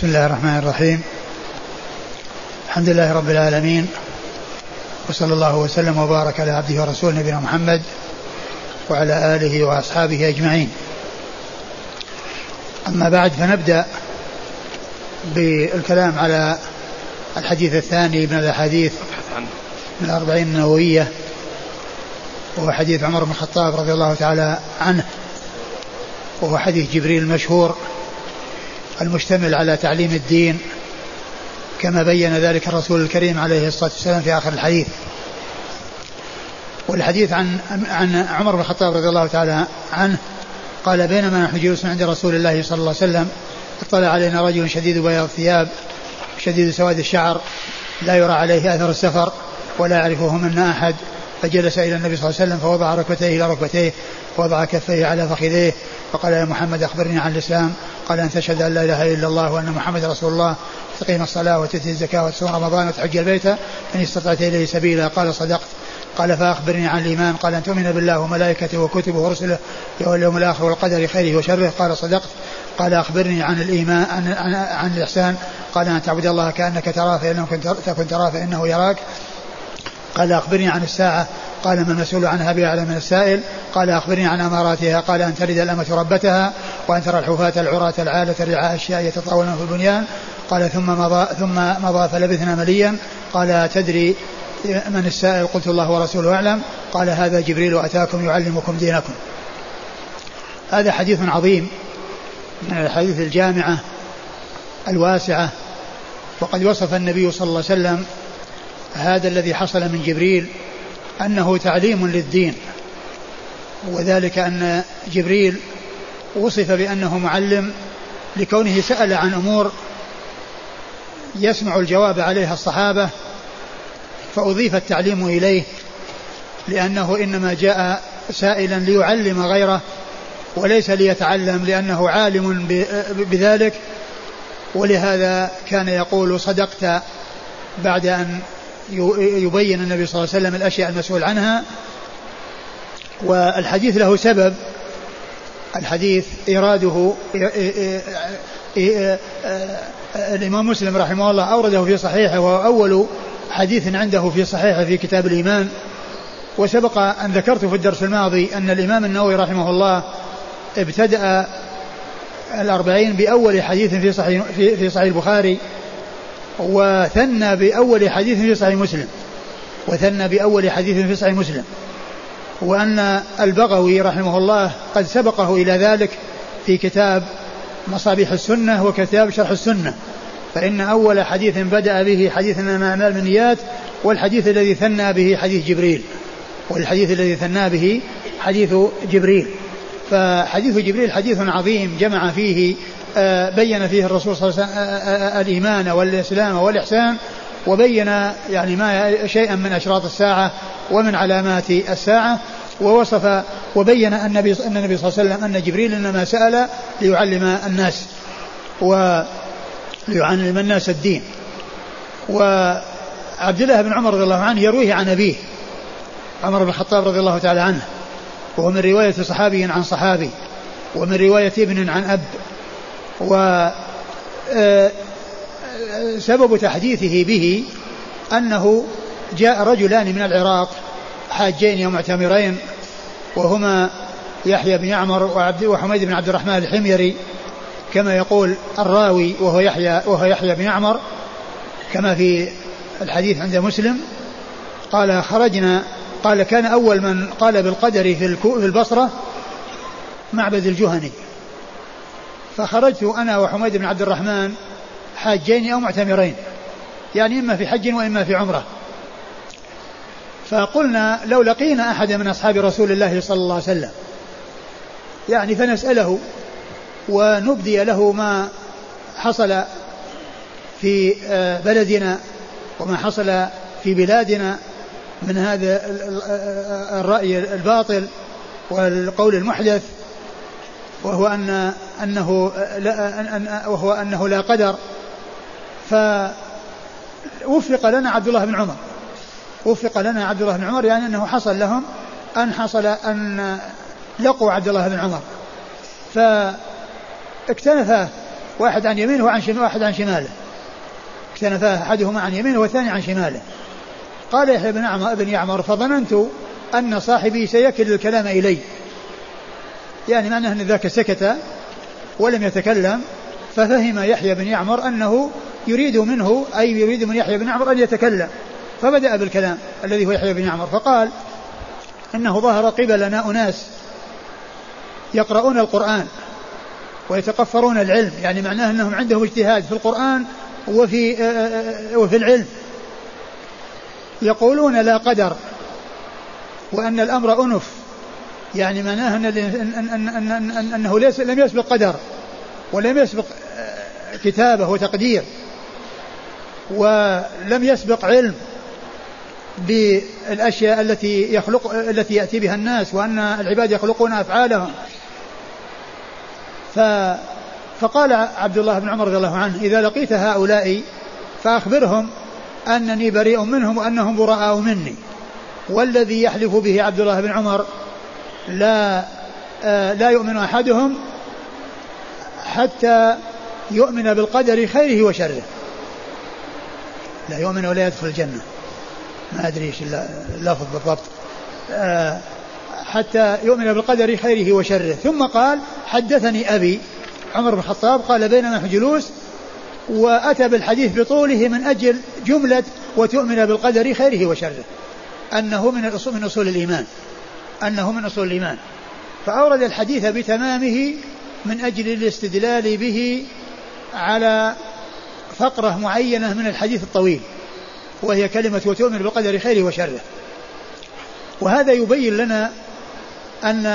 بسم الله الرحمن الرحيم. الحمد لله رب العالمين. وصلى الله وسلم وبارك على عبده ورسوله نبينا محمد وعلى آله وأصحابه أجمعين. أما بعد فنبدأ بالكلام على الحديث الثاني من الأحاديث من الأربعين النووية وهو حديث عمر بن الخطاب رضي الله تعالى عنه وهو حديث جبريل المشهور. المشتمل على تعليم الدين كما بين ذلك الرسول الكريم عليه الصلاة والسلام في آخر الحديث. والحديث عن عن عمر بن الخطاب رضي الله تعالى عنه قال بينما نحن جلوس عند رسول الله صلى الله عليه وسلم اطلع علينا رجل شديد بياض الثياب شديد سواد الشعر لا يرى عليه أثر السفر ولا يعرفه منا أحد فجلس إلى النبي صلى الله عليه وسلم فوضع ركبتيه إلى ركبتيه ووضع كفيه على فخذيه فقال يا محمد أخبرني عن الإسلام. قال أن تشهد أن لا إله إلا الله وأن محمد رسول الله. وتقيم الصلاة وتؤتي الزكاة وتصوم رمضان وتحج البيت. إن استطعت إليه سبيلا قال صدقت. قال فأخبرني عن الإيمان. قال أن تؤمن بالله وملائكته وكتبه ورسله واليوم الآخر والقدر خيره وشره. قال صدقت. قال أخبرني عن الإيمان عن, عن, عن الإحسان. قال أن تعبد الله كأنك تراه لم تكن تراه فإنه يراك. قال أخبرني عن الساعة. قال ما المسؤول عنها بأعلم من السائل؟ قال أخبرني عن أماراتها قال أن تلد الأمة ربتها وأن ترى الحفاة العراة العالة الرعاء الشاء يتطاولون في البنيان. قال ثم مضى ثم مضى فلبثنا مليا. قال تدري من السائل؟ قلت الله ورسوله أعلم. قال هذا جبريل أتاكم يعلمكم دينكم. هذا حديث عظيم من الحديث الجامعة الواسعة. وقد وصف النبي صلى الله عليه وسلم هذا الذي حصل من جبريل. أنه تعليم للدين وذلك أن جبريل وصف بأنه معلم لكونه سأل عن أمور يسمع الجواب عليها الصحابة فأضيف التعليم إليه لأنه إنما جاء سائلا ليعلم غيره وليس ليتعلم لأنه عالم بذلك ولهذا كان يقول صدقت بعد أن يبين النبي صلى الله عليه وسلم الأشياء المسؤول عنها. والحديث له سبب. الحديث إراده الإمام مسلم رحمه الله أورده في صحيحه وهو أول حديث عنده في صحيحه في كتاب الإيمان. وسبق أن ذكرت في الدرس الماضي أن الإمام النووي رحمه الله ابتدأ الأربعين بأول حديث في صحيح في, في صحيح البخاري. وثنى بأول حديث في صحيح مسلم. وثنى بأول حديث في صحيح مسلم. وأن البغوي رحمه الله قد سبقه إلى ذلك في كتاب مصابيح السنة وكتاب شرح السنة. فإن أول حديث بدأ به حديث أعمال النيات والحديث الذي ثنى به حديث جبريل. والحديث الذي ثنى به حديث جبريل. فحديث جبريل حديث عظيم جمع فيه بين فيه الرسول صلى الله عليه وسلم آه، آه، الإيمان والإسلام والإحسان وبين يعني ما شيئا من أشراط الساعة ومن علامات الساعة ووصف وبين أن النبي صلى الله عليه وسلم أن جبريل إنما سأل ليعلم الناس وليعلم الناس الدين. وعبد الله بن عمر رضي الله عنه يرويه عن أبيه عمر بن الخطاب رضي الله تعالى عنه وهو من رواية صحابي عن صحابي ومن رواية ابن عن أب و آه، سبب تحديثه به أنه جاء رجلان من العراق حاجين ومعتمرين وهما يحيى بن يعمر وعبد وحميد بن عبد الرحمن الحميري كما يقول الراوي وهو يحيى وهو يحيى بن يعمر كما في الحديث عند مسلم قال خرجنا قال كان أول من قال بالقدر في البصرة معبد الجهني. فخرجت أنا وحميد بن عبد الرحمن حاجين أو معتمرين يعني إما في حج وإما في عمرة. فقلنا لو لقينا أحد من أصحاب رسول الله صلى الله عليه وسلم يعني فنسأله ونبدي له ما حصل في آه، بلدنا وما حصل في بلادنا من هذا الرأي الباطل والقول المحدث وهو أن أنه لا أن وهو أنه لا قدر. فوفق لنا عبد الله بن عمر. وفق لنا عبد الله بن عمر يعني أنه حصل لهم أن حصل أن لقوا عبد الله بن عمر. فاكتنف واحد عن يمينه وعن شماله واحد عن شماله. اكتنفاه أحدهما عن يمينه والثاني عن شماله. قال يحيى بن عمر بن يعمر فظننت أن صاحبي سيكل الكلام إلي. يعني معناه أن ذاك سكت ولم يتكلم ففهم يحيى بن يعمر أنه يريد منه أي يريد من يحيى بن يعمر أن يتكلم. فبدأ بالكلام الذي هو يحيى بن يعمر فقال إنه ظهر قبلنا أناس يقرؤون القرآن ويتقفرون العلم يعني معناه أنهم عندهم اجتهاد في القرآن وفي وفي العلم. يقولون لا قدر وأن الأمر أنف يعني معناه أن أن أن أن أنه ليس لم يسبق قدر ولم يسبق كتابة وتقدير ولم يسبق علم بالأشياء التي يخلق التي يأتي بها الناس وأن العباد يخلقون أفعالهم. ف فقال عبد الله بن عمر رضي الله عنه إذا لقيت هؤلاء فأخبرهم أنني بريء منهم وأنهم براء مني. والذي يحلف به عبد الله بن عمر لا آه لا يؤمن أحدهم حتى يؤمن بالقدر خيره وشره. لا يؤمن ولا يدخل الجنة. ما أدري إيش اللفظ بالضبط. آه حتى يؤمن بالقدر خيره وشره. ثم قال حدثني أبي عمر بن الخطاب قال بينما نحن جلوس وأتى بالحديث بطوله من أجل جملة وتؤمن بالقدر خيره وشره. أنه من أصول الإيمان. أنه من أصول الإيمان. فأورد الحديث بتمامه من أجل الاستدلال به على فقرة معينة من الحديث الطويل وهي كلمة وتؤمن بالقدر خيره وشره. وهذا يبين لنا أن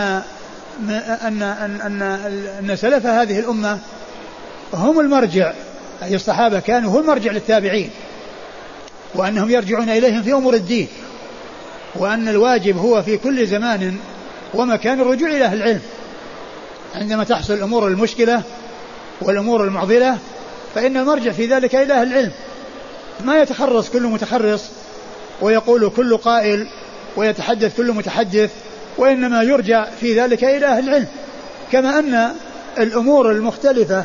أن أن أن, أن سلف هذه الأمة هم المرجع أي الصحابة كانوا هم المرجع للتابعين وأنهم يرجعون إليهم في أمور الدين. وأن الواجب هو في كل زمان ومكان الرجوع إلى أهل العلم. عندما تحصل الأمور المشكلة والأمور المعضلة فإن المرجع في ذلك إلى أهل العلم. ما يتخرص كل متخرص ويقول كل قائل ويتحدث كل متحدث وإنما يرجع في ذلك إلى أهل العلم. كما أن الأمور المختلفة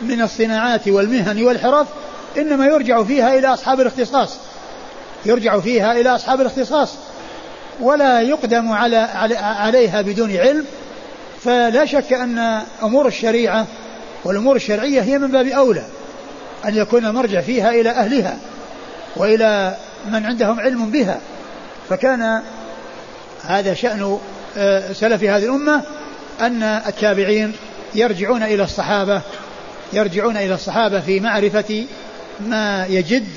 من الصناعات والمهن والحرف إنما يرجع فيها إلى أصحاب الاختصاص. يرجع فيها إلى أصحاب الاختصاص. ولا يقدم على عليها بدون علم فلا شك أن أمور الشريعة والأمور الشرعية هي من باب أولى أن يكون المرجع فيها إلى أهلها وإلى من عندهم علم بها. فكان هذا شأن آه، سلف هذه الأمة أن التابعين يرجعون إلى الصحابة يرجعون إلى الصحابة في معرفة ما يجد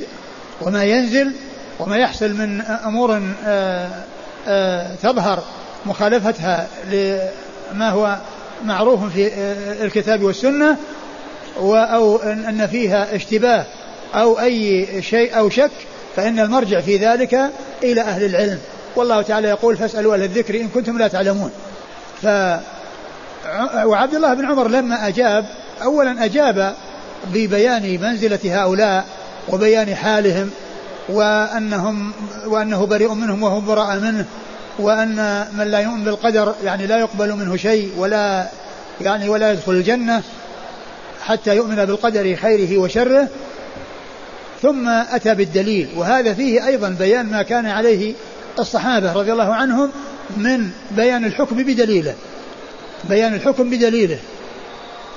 وما ينزل وما يحصل من أمور آه، تظهر مخالفتها لما هو معروف في الكتاب والسنة أو أن فيها اشتباه أو أي شيء أو شك فإن المرجع في ذلك إلى أهل العلم. والله تعالى يقول فاسألوا أهل الذكر إن كنتم لا تعلمون. ف وعبد الله بن عمر لما أجاب أولا أجاب ببيان منزلة هؤلاء وبيان حالهم وأنهم وأنه بريء منهم وهم براء منه وأن من لا يؤمن بالقدر يعني لا يقبل منه شيء ولا يعني ولا يدخل الجنة حتى يؤمن بالقدر خيره وشره. ثم أتى بالدليل وهذا فيه أيضا بيان ما كان عليه الصحابة رضي الله عنهم من بيان الحكم بدليله بيان الحكم بدليله.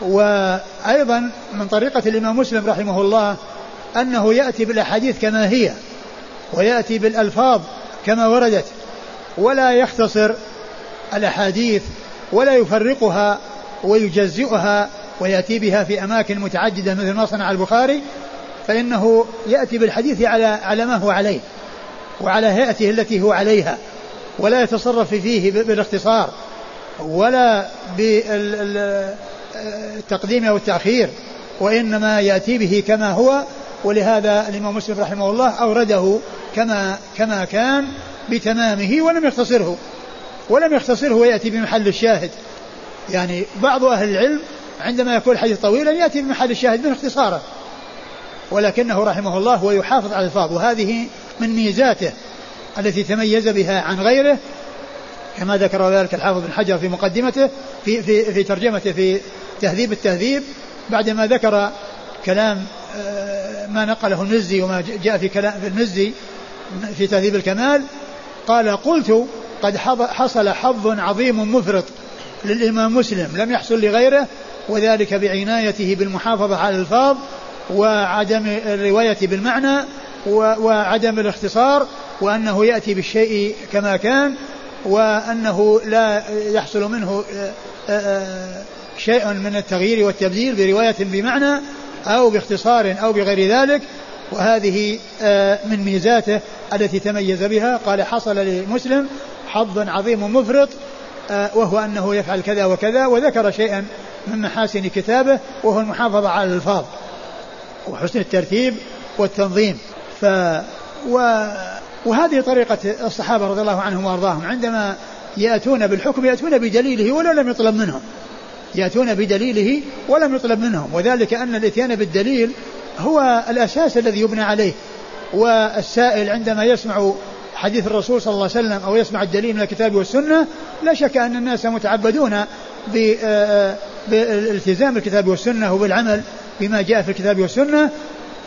وأيضا من طريقة الإمام مسلم رحمه الله أنه يأتي بالأحاديث كما هي ويأتي بالألفاظ كما وردت ولا يختصر الأحاديث ولا يفرقها ويجزئها ويأتي بها في أماكن متعددة مثل ما صنع البخاري فإنه يأتي بالحديث على على ما هو عليه وعلى هيئته التي هو عليها ولا يتصرف فيه بالاختصار ولا بالتقديم أو التأخير وإنما يأتي به كما هو ولهذا الإمام مسلم رحمه الله أورده كما كما كان بتمامه ولم يختصره ولم يختصره ويأتي بمحل الشاهد. يعني بعض أهل العلم عندما يكون الحديث طويلا يأتي بمحل الشاهد من اختصاره ولكنه رحمه الله هو يحافظ على الألفاظ وهذه من ميزاته التي تميز بها عن غيره كما ذكر ذلك الحافظ بن حجر في مقدمته في في في ترجمته في تهذيب التهذيب بعدما ذكر كلام ما نقله المزي وما جاء في كلام في المزي في تهذيب الكمال قال قلت قد حصل حظ عظيم مفرط للإمام مسلم لم يحصل لغيره وذلك بعنايته بالمحافظة على الألفاظ وعدم الرواية بالمعنى وعدم الاختصار وأنه يأتي بالشيء كما كان وأنه لا يحصل منه آه، آه، شيء من التغيير والتبديل برواية بمعنى أو باختصار أو بغير ذلك وهذه آه، من ميزاته التي تميز بها. قال حصل لمسلم حظ عظيم مفرط وهو أنه يفعل كذا وكذا وذكر شيئا من محاسن كتابه وهو المحافظة على الألفاظ وحسن الترتيب والتنظيم. ف و وهذه طريقة الصحابة رضي الله عنهم وأرضاهم. عندما يأتون بالحكم يأتون بدليله ولو لم يطلب منهم. يأتون بدليله ولم يطلب منهم. وذلك أن الإتيان بالدليل هو الأساس الذي يبنى عليه. والسائل عندما يسمع حديث الرسول صلى الله عليه وسلم أو يسمع الدليل من الكتاب والسنة لا شك أن الناس متعبدون بالالتزام بالكتاب والسنة وبالعمل بما جاء في الكتاب والسنة.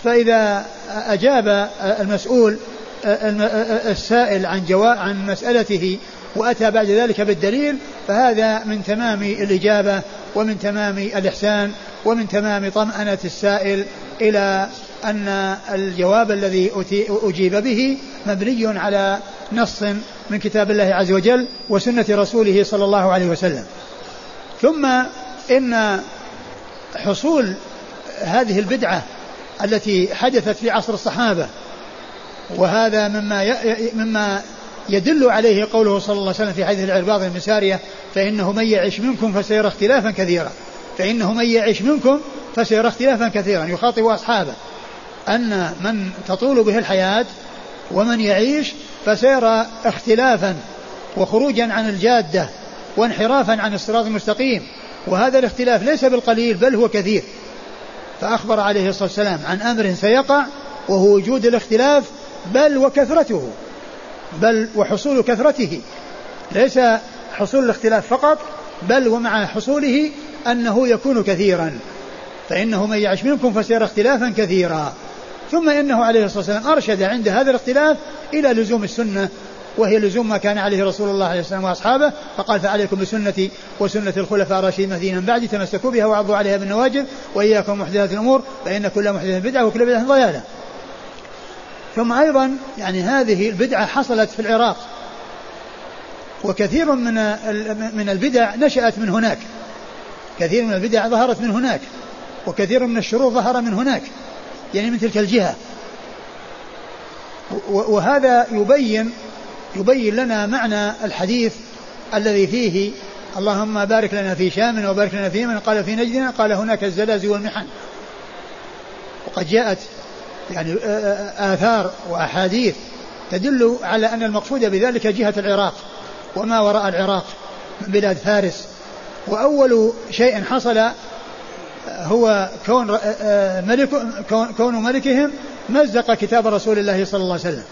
فإذا أجاب المسؤول السائل عن جواب عن مسألته وأتى بعد ذلك بالدليل فهذا من تمام الإجابة ومن تمام الإحسان ومن تمام طمأنة السائل إلى أن الجواب الذي أجيب به مبني على نص من كتاب الله عز وجل وسنة رسوله صلى الله عليه وسلم. ثم إن حصول هذه البدعة التي حدثت في عصر الصحابة وهذا مما مما يدل عليه قوله صلى الله عليه وسلم في حديث العرباض بن سارية فإنه من يعش منكم فسيرى اختلافا كثيرا. فإنه من يعش منكم فسيرى اختلافا كثيرا. يخاطب أصحابه أن من تطول به الحياة ومن يعيش فسيرى اختلافا وخروجا عن الجادة وانحرافا عن الصراط المستقيم. وهذا الاختلاف ليس بالقليل بل هو كثير. فأخبر عليه الصلاة والسلام عن أمر سيقع وهو وجود الاختلاف بل وكثرته. بل وحصول كثرته ليس حصول الاختلاف فقط بل ومع حصوله أنه يكون كثيرا. فإنه من يعش منكم فسيرى اختلافا كثيرا. ثم إنه عليه الصلاة والسلام أرشد عند هذا الاختلاف إلى لزوم السنة وهي لزوم ما كان عليه رسول الله عليه الصلاة والسلام وأصحابه فقال فعليكم بسنتي وسنة الخلفاء الراشدين المهديين من بعدي تمسكوا بها وعضوا عليها بالنواجذ وإياكم محدثات الأمور فإن كل محدثة بدعة وكل بدعة ضلالة. ثم أيضا يعني هذه البدعة حصلت في العراق. وكثير من من البدع نشأت من هناك. كثير من البدع ظهرت من هناك. وكثير من الشرور ظهر من هناك. يعني من تلك الجهة. وهذا يبين يبين لنا معنى الحديث الذي فيه اللهم بارك لنا في شام وبارك لنا في يمن قال في نجدنا قال هناك الزلازل والمحن. وقد جاءت يعني آثار وأحاديث تدل على أن المقصود بذلك جهة العراق وما وراء العراق من بلاد فارس. وأول شيء حصل هو كون ملك كون ملكهم مزق كتاب رسول الله صلى الله عليه وسلم.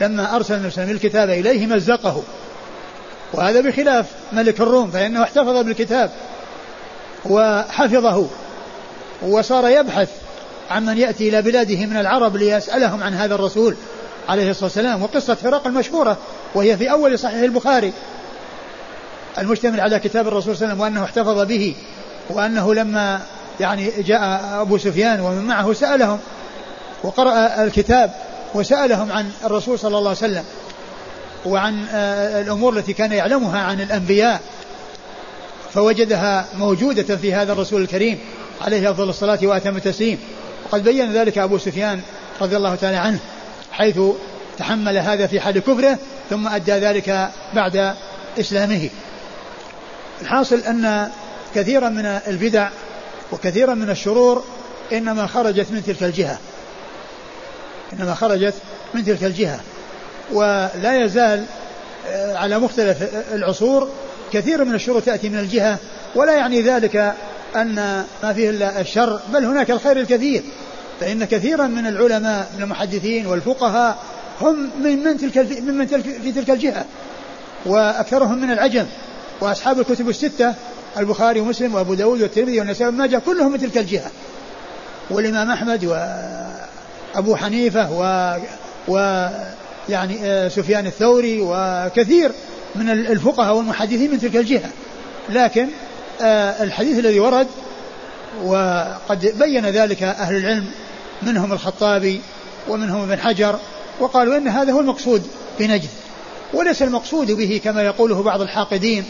لما أرسل النبي الكتاب إليه مزقه. وهذا بخلاف ملك الروم فإنه احتفظ بالكتاب وحفظه وصار يبحث عمن يأتي إلى بلاده من العرب ليسألهم عن هذا الرسول عليه الصلاة والسلام وقصة هرقل المشهورة وهي في أول صحيح البخاري. المشتمل على كتاب الرسول صلى الله عليه وسلم وأنه احتفظ به وأنه لما يعني جاء أبو سفيان ومن معه سألهم وقرأ الكتاب وسألهم عن الرسول صلى الله عليه وسلم وعن آه، الأمور التي كان يعلمها عن الأنبياء فوجدها موجودة في هذا الرسول الكريم عليه أفضل الصلاة وأتم التسليم. وقد بين ذلك أبو سفيان رضي الله تعالى عنه حيث تحمل هذا في حال كفره ثم أدى ذلك بعد إسلامه. الحاصل أن كثيرا من البدع وكثيرا من الشرور إنما خرجت من تلك الجهة. إنما خرجت من تلك الجهة. ولا يزال آه، على مختلف العصور كثير من الشرور تأتي من الجهة ولا يعني ذلك أن ما فيه إلا الشر بل هناك الخير الكثير. فإن كثيرا من العلماء من المحدثين والفقهاء هم من من تلك من تلك في تلك الجهة. وأكثرهم من العجم. وأصحاب الكتب الستة البخاري ومسلم وأبو داود والترمذي والنسائي وابن ماجه كلهم من تلك الجهة. والإمام أحمد وأبو حنيفة و, و يعني آه، سفيان الثوري وكثير من الفقهاء والمحدثين من تلك الجهة. لكن الحديث الذي ورد وقد بين ذلك أهل العلم منهم الخطابي ومنهم ابن حجر وقالوا إن هذا هو المقصود بنجد. وليس المقصود به كما يقوله بعض الحاقدين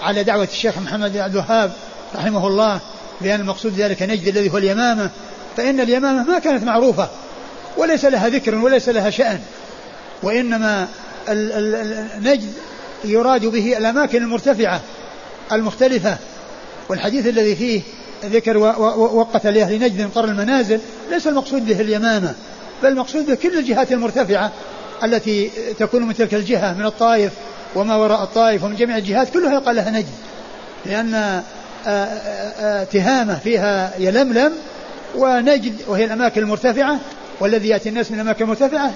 على دعوة الشيخ محمد بن عبد الوهاب رحمه الله بأن المقصود ذلك نجد الذي هو اليمامة فإن اليمامة ما كانت معروفة وليس لها ذكر وليس لها شأن وإنما نجد يراد به الأماكن المرتفعة المختلفة. والحديث الذي فيه ذكر وقت لأهل نجد قرن المنازل ليس المقصود به اليمامة بل المقصود به كل الجهات المرتفعة التي تكون من تلك الجهة من الطائف وما وراء الطائف ومن جميع الجهات كلها يقال لها نجد. لأن آه، آه، آه، تهامة فيها يلملم ونجد وهي الأماكن المرتفعة والذي يأتي الناس من الأماكن المرتفعة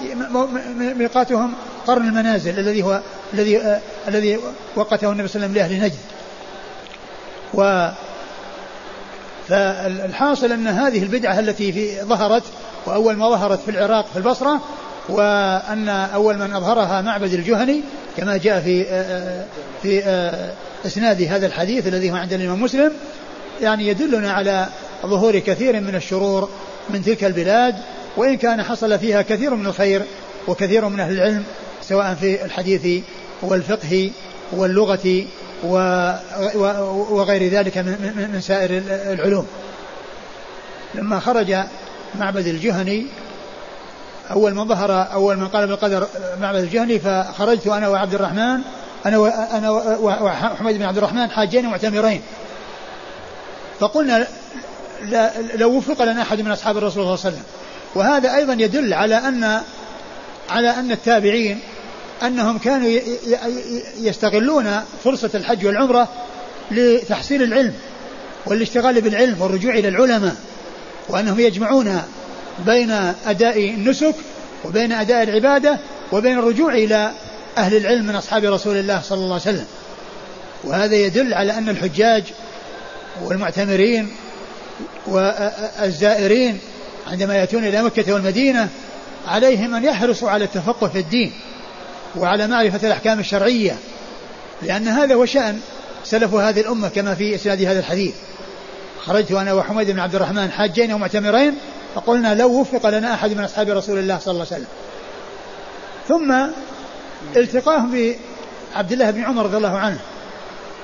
ميقاتهم قرن المنازل الذي هو الذي الذي وقته النبي صلى الله عليه وسلم لأهل نجد. و فالحاصل أن هذه البدعة التي في ظهرت وأول ما ظهرت في العراق في البصرة وأن أول من أظهرها معبد الجهني كما جاء في في إسناد هذا الحديث الذي هو عند الإمام مسلم يعني يدلنا على ظهور كثير من الشرور من تلك البلاد وإن كان حصل فيها كثير من الخير وكثير من أهل العلم سواء في الحديث والفقه واللغة وغير ذلك من سائر العلوم. لما خرج معبد الجهني أول من ظهر أول من قال بالقدر معبد الجهني فخرجت أنا وعبد الرحمن أنا وأنا وحميد بن عبد الرحمن حاجين معتمرين. فقلنا لو وفق لنا أحد من أصحاب الرسول صلى الله عليه وسلم. وهذا أيضا يدل على أن على أن التابعين أنهم كانوا يستغلون فرصة الحج والعمرة لتحصيل العلم والاشتغال بالعلم والرجوع إلى العلماء وأنهم يجمعون بين أداء النسك وبين أداء العبادة وبين الرجوع إلى أهل العلم من أصحاب رسول الله صلى الله عليه وسلم. وهذا يدل على أن الحجاج والمعتمرين والزائرين عندما يأتون إلى مكة والمدينة عليهم أن يحرصوا على التفقه في الدين. وعلى معرفة الأحكام الشرعية لأن هذا هو شأن سلف هذه الأمة كما في إسناد هذا الحديث. خرجت أنا وحميد بن عبد الرحمن حاجين ومعتمرين فقلنا لو وفق لنا أحد من أصحاب رسول الله صلى الله عليه وسلم. ثم التقاهم بعبد الله بن عمر رضي الله عنه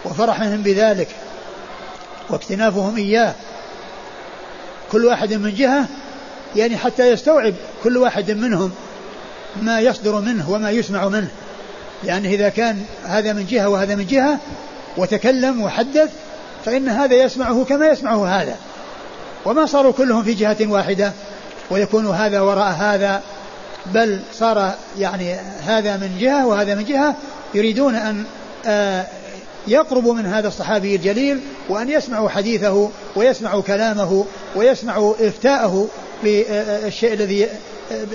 وفرحهم بذلك واكتنافهم إياه. كل واحد من جهة يعني حتى يستوعب كل واحد منهم ما يصدر منه وما يسمع منه. لأنه إذا كان هذا من جهة وهذا من جهة وتكلم وحدث فإن هذا يسمعه كما يسمعه هذا. وما صاروا كلهم في جهة واحدة ويكون هذا وراء هذا بل صار يعني هذا من جهة وهذا من جهة يريدون أن آه، يقربوا من هذا الصحابي الجليل وأن يسمعوا حديثه ويسمعوا كلامه ويسمعوا إفتاءه بالشيء الذي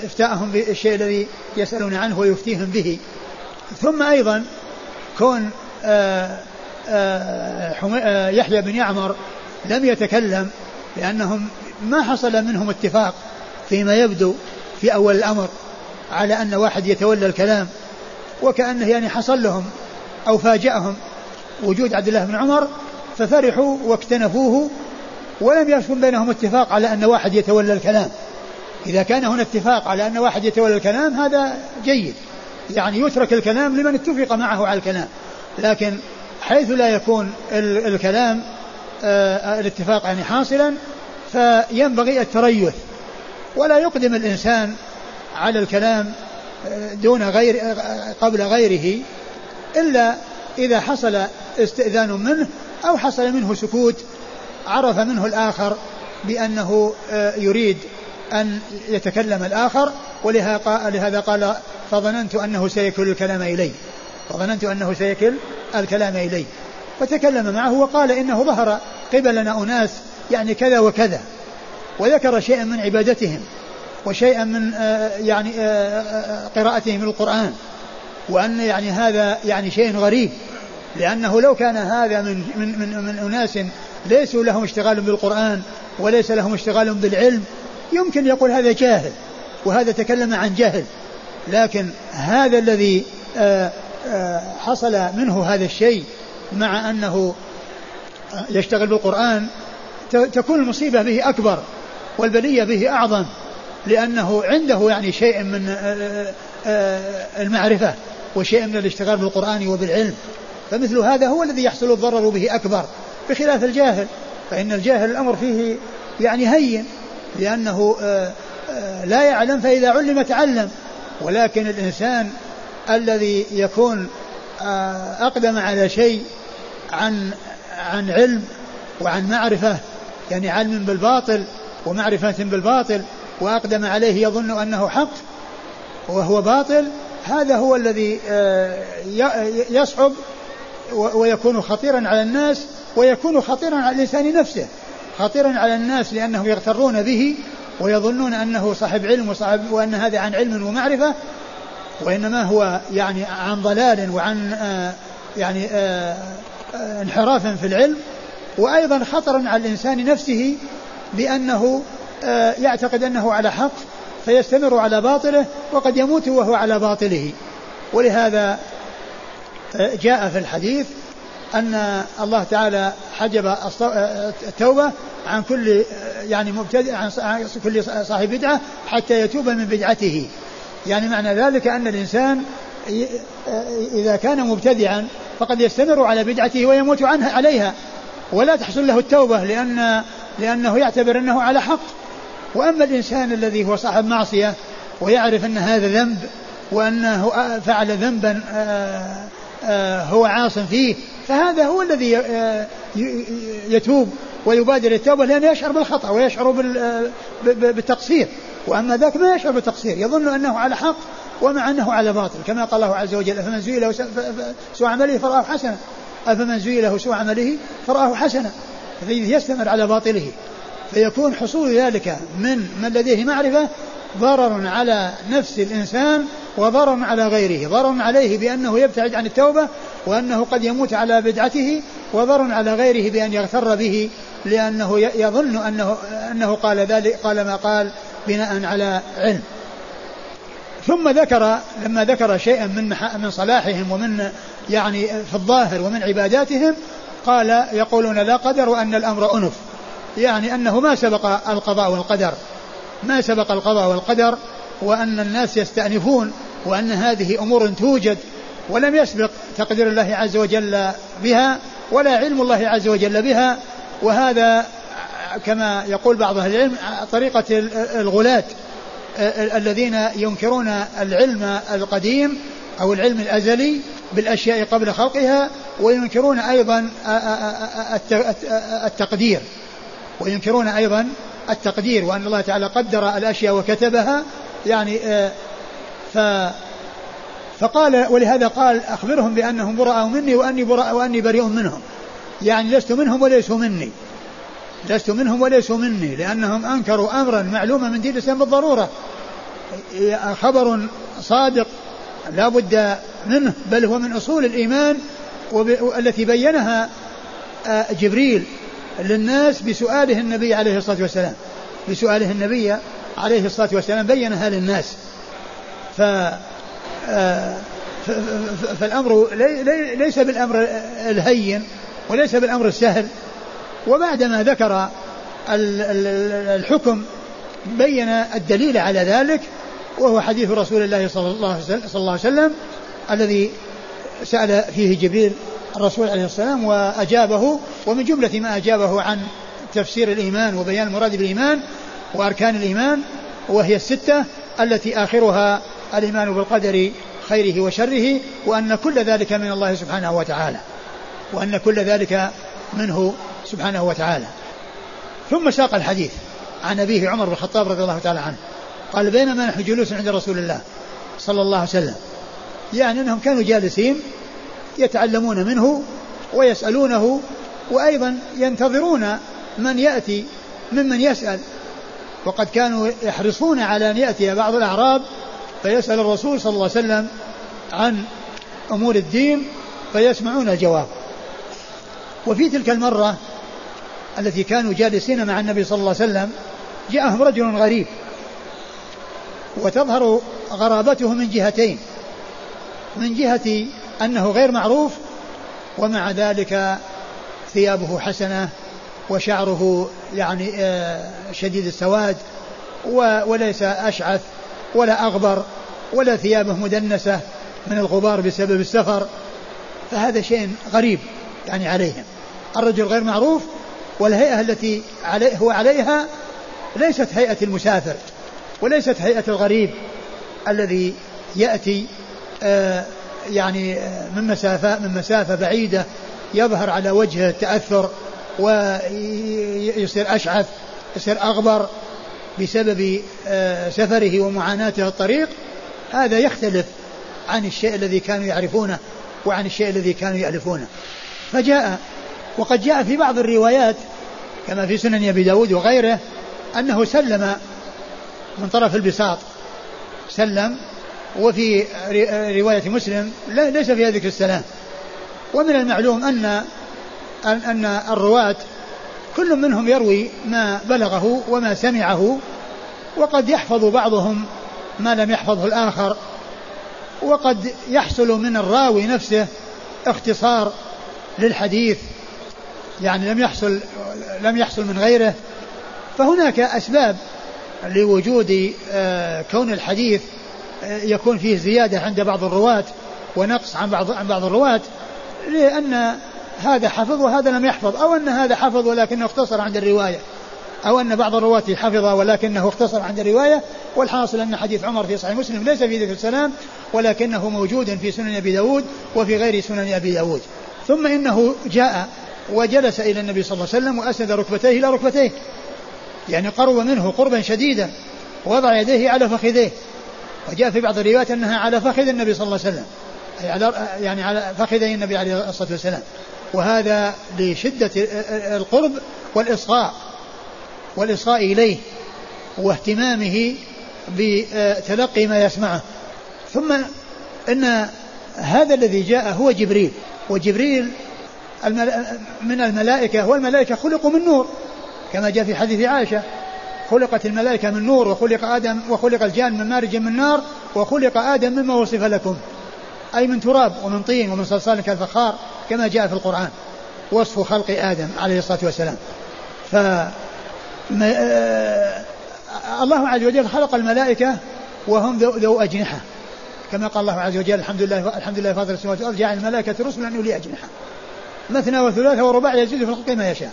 إفتاءهم بالشيء الذي يسألون عنه ويفتيهم به. ثم أيضا كون آه، آه، يحيى بن يعمر لم يتكلم لأنهم ما حصل منهم اتفاق فيما يبدو في أول الأمر على أن واحد يتولى الكلام وكأنه يعني حصل لهم أو فاجأهم وجود عبد الله بن عمر ففرحوا واكتنفوه ولم يكن بينهم اتفاق على أن واحد يتولى الكلام. إذا كان هنا اتفاق على أن واحد يتولى الكلام هذا جيد. يعني يترك الكلام لمن اتفق معه على الكلام. لكن حيث لا يكون الكلام آه، الاتفاق يعني حاصلا فينبغي التريث. ولا يقدم الإنسان على الكلام آه، دون غير آه، قبل غيره إلا إذا حصل استئذان منه أو حصل منه سكوت عرف منه الآخر بأنه يريد أن يتكلم الآخر ولهذا قال فظننت أنه سيكل الكلام إلي فظننت أنه سيكل الكلام إلي. فتكلم معه وقال إنه ظهر قبلنا أناس يعني كذا وكذا وذكر شيئا من عبادتهم وشيئا من آه، يعني آه، آه، قراءتهم للقرآن وأن يعني هذا يعني شيء غريب لأنه لو كان هذا من من من, من أناس ليسوا لهم اشتغال بالقرآن وليس لهم اشتغال بالعلم يمكن يقول هذا جاهل وهذا تكلم عن جهل لكن هذا الذي آه، آه، حصل منه هذا الشيء مع أنه يشتغل بالقرآن تكون المصيبة به أكبر والبلية به أعظم لأنه عنده يعني شيء من آه، المعرفة وشيء من الاشتغال بالقرآن وبالعلم. فمثل هذا هو الذي يحصل الضرر به أكبر بخلاف الجاهل فإن الجاهل الأمر فيه يعني هين. لأنه لا يعلم فإذا علم تعلم. ولكن الإنسان الذي يكون آه، أقدم على شيء عن عن علم وعن معرفة يعني علم بالباطل ومعرفة بالباطل وأقدم عليه يظن أنه حق وهو باطل هذا هو الذي آه، يصعب ويكون خطيرا على الناس ويكون خطيرا على الإنسان نفسه. خطيرا على الناس لأنهم يغترون به ويظنون أنه صاحب علم وصاحب وأن هذا عن علم ومعرفة وإنما هو يعني عن ضلال وعن آه يعني آه آه انحراف في العلم. وأيضا خطرا على الإنسان نفسه بأنه آه، يعتقد أنه على حق فيستمر على باطله وقد يموت وهو على باطله. ولهذا آه، جاء في الحديث أن الله تعالى حجب التوبة عن كل يعني مبتدئ عن كل صاحب بدعة حتى يتوب من بدعته. يعني معنى ذلك أن الإنسان إذا كان مبتدعا فقد يستمر على بدعته ويموت عنها عليها. ولا تحصل له التوبة لأن لأنه يعتبر أنه على حق. وأما الإنسان الذي هو صاحب معصية ويعرف أن هذا ذنب وأنه فعل ذنبا آه، آه، هو عاص فيه فهذا هو الذي آه، يتوب ويبادر التوبة لأنه يشعر بالخطأ ويشعر بالتقصير. وأما ذاك ما يشعر بالتقصير يظن أنه على حق ومع أنه على باطل. كما قال الله عز وجل أفمن زوي له سوء عمله فرآه حسنا. أفمن زوي له سوء عمله فرآه حسنا. يستمر على باطله. فيكون حصول ذلك من من لديه معرفة ضرر على نفس الإنسان وضرر على غيره. ضرر عليه بأنه يبتعد عن التوبة وأنه قد يموت على بدعته وضرر على غيره بأن يغتر به لأنه يظن أنه أنه قال ذلك قال ما قال بناء على علم. ثم ذكر لما ذكر شيئا من من صلاحهم ومن يعني في الظاهر ومن عباداتهم قال يقولون لا قدر وأن الأمر أنف. يعني أنه ما سبق القضاء والقدر. ما سبق القضاء والقدر وأن الناس يستأنفون وأن هذه أمور توجد ولم يسبق تقدير الله عز وجل بها ولا علم الله عز وجل بها وهذا كما يقول بعض أهل العلم طريقة الغلاة الذين ينكرون العلم القديم أو العلم الأزلي بالأشياء قبل خلقها وينكرون أيضا التقدير وينكرون أيضا التقدير وأن الله تعالى قدر الأشياء وكتبها يعني ف فقال ولهذا قال أخبرهم بأنهم براء مني وأني براء وأني بريء منهم. يعني لست منهم وليسوا مني. لست منهم وليسوا مني لأنهم أنكروا أمرا معلوما من دين الإسلام بالضرورة. خبر صادق لا بد منه بل هو من أصول الإيمان التي بينها آه، جبريل للناس بسؤاله النبي عليه الصلاة والسلام. بسؤاله النبي عليه الصلاة والسلام بينها للناس. ف آه، فالأمر ليس بالأمر الهين وليس بالأمر السهل. وبعدما ذكر الحكم بين الدليل على ذلك وهو حديث رسول الله صلى الله عليه وسلم الذي سأل فيه جبريل الرسول عليه السلام وأجابه ومن جملة ما أجابه عن تفسير الإيمان وبيان المراد بالإيمان وأركان الإيمان وهي الستة التي آخرها الإيمان بالقدر خيره وشره وأن كل ذلك من الله سبحانه وتعالى. وأن كل ذلك منه سبحانه وتعالى. ثم ساق الحديث عن أبيه عمر بن الخطاب رضي الله تعالى عنه. قال بينما نحن جلوس عند رسول الله صلى الله عليه وسلم. يعني أنهم كانوا جالسين يتعلمون منه ويسألونه وأيضا ينتظرون من يأتي ممن يسأل. وقد كانوا يحرصون على أن يأتي بعض الأعراب فيسأل الرسول صلى الله عليه وسلم عن أمور الدين فيسمعون الجواب. وفي تلك المرة التي كانوا جالسين مع النبي صلى الله عليه وسلم جاءهم رجل غريب وتظهر غرابته من جهتين من جهة أنه غير معروف ومع ذلك ثيابه حسنة وشعره يعني آه، شديد السواد وليس أشعث ولا أغبر ولا ثيابه مدنسة من الغبار بسبب السفر فهذا شيء غريب يعني عليهم. الرجل غير معروف والهيئة التي عليه هو عليها ليست هيئة المسافر وليست هيئة الغريب الذي يأتي آه يعني آه، من مسافة من مسافة بعيدة يظهر على وجهه التأثر ويصير أشعث يصير أغبر. بسبب آه، سفره ومعاناته الطريق هذا يختلف عن الشيء الذي كانوا يعرفونه وعن الشيء الذي كانوا يألفونه. فجاء وقد جاء في بعض الروايات كما في سنن أبي داود وغيره أنه سلم من طرف البساط. سلم وفي رواية مسلم ليس فيها ذكر السلام. ومن المعلوم أن أن الرواة كل منهم يروي ما بلغه وما سمعه وقد يحفظ بعضهم ما لم يحفظه الآخر وقد يحصل من الراوي نفسه اختصار للحديث يعني لم يحصل لم يحصل من غيره. فهناك أسباب لوجود آه، كون الحديث آه، يكون فيه زيادة عند بعض الرواة ونقص عن بعض عن بعض الرواة لأن هذا حفظ وهذا لم يحفظ. أو أن هذا حفظ ولكنه اختصر عند الرواية. أو أن بعض الرواة حفظ ولكنه اختصر عند الرواية. والحاصل أن حديث عمر في صحيح مسلم ليس في ذكر السلام ولكنه موجود في سنن أبي داود وفي غير سنن أبي داود. ثم إنه جاء وجلس إلى النبي صلى الله عليه وسلم وأسند ركبتيه إلى ركبتيه. يعني قرب منه قربا شديدا. ووضع يديه على فخذيه. وجاء في بعض الروايات أنها على فخذ النبي صلى الله عليه وسلم. أي على يعني على فخذي النبي عليه الصلاة والسلام. وهذا لشدة القرب والإصغاء والإصغاء إليه واهتمامه بتلقي ما يسمعه. ثم إن هذا الذي جاء هو جبريل وجبريل من الملائكة والملائكة خلقوا من نور كما جاء في حديث عائشة. خلقت الملائكة من نور وخلق آدم وخلق الجان من مارج من نار وخلق آدم مما وصف لكم أي من تراب ومن طين ومن صلصال كالفخار. كما جاء في القرآن وصف خلق آدم عليه الصلاة والسلام. ف آه، الله عز وجل خلق الملائكة وهم ذو أجنحة. كما قال الله عز وجل الحمد لله الحمد لله فاطر السماوات والأرض جعل الملائكة رسلا اولي اجنحة مثنى وثلاثة ورباع يزيد في الخلق ما يشاء.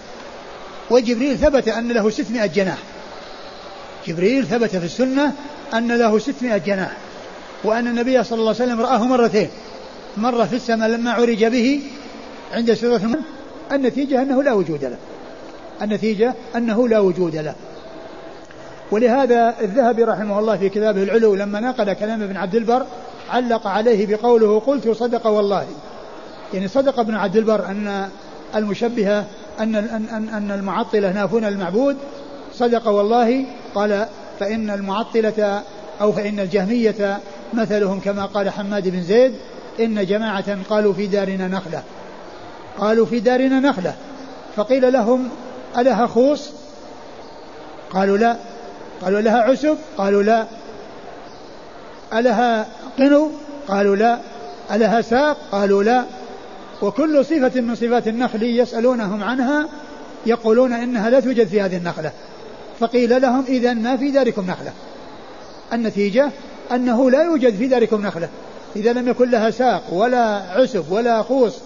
وجبريل ثبت أن له 600 جناح. جبريل ثبت في السنة أن له 600 جناح. وأن النبي صلى الله عليه وسلم رآه مرتين. مرة في السماء لما عرج به عند سدرة النتيجة أنه لا وجود له. النتيجة أنه لا وجود له. ولهذا الذهبي رحمه الله في كتابه العلو لما نقل كلام ابن عبد البر علق عليه بقوله قلت صدق والله. يعني صدق ابن عبد البر أن المشبهة أن أن أن المعطلة نافون المعبود. صدق والله. قال فإن المعطلة أو فإن الجهمية مثلهم كما قال حماد بن زيد إن جماعة قالوا في دارنا نخلة. قالوا في دارنا نخلة. فقيل لهم ألها خوص؟ قالوا لا. قالوا لها عسب؟ قالوا لا. ألها قنو؟ قالوا لا. ألها ساق؟ قالوا لا. وكل صفة من صفات النخل يسألونهم عنها يقولون إنها لا توجد في هذه النخلة. فقيل لهم إذا ما في داركم نخلة؟ النتيجة أنه لا يوجد في داركم نخلة. إذا لم يكن لها ساق ولا عسب ولا خوص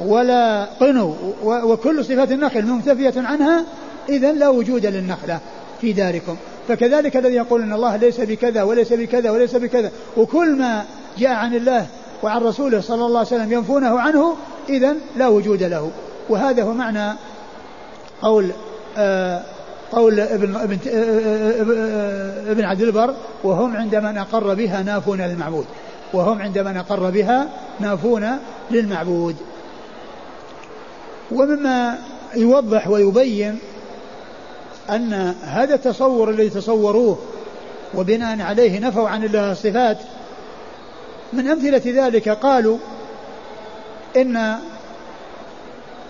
ولا قنو وكل صفات النخل منتفية عنها إذا لا وجود للنخلة في داركم. فكذلك الذي يقول إن الله ليس بكذا وليس بكذا وليس بكذا وكل ما جاء عن الله وعن رسوله صلى الله عليه وسلم ينفونه عنه اذا لا وجود له. وهذا هو معنى قول آه قول ابن ابن آه، ابن عبد البر وهم عند من أقر بها نافون للمعبود. وهم عند من أقر بها نافون للمعبود. ومما يوضح ويبين أن هذا التصور الذي تصوروه وبناء عليه نفوا عن الله الصفات من أمثلة ذلك قالوا إن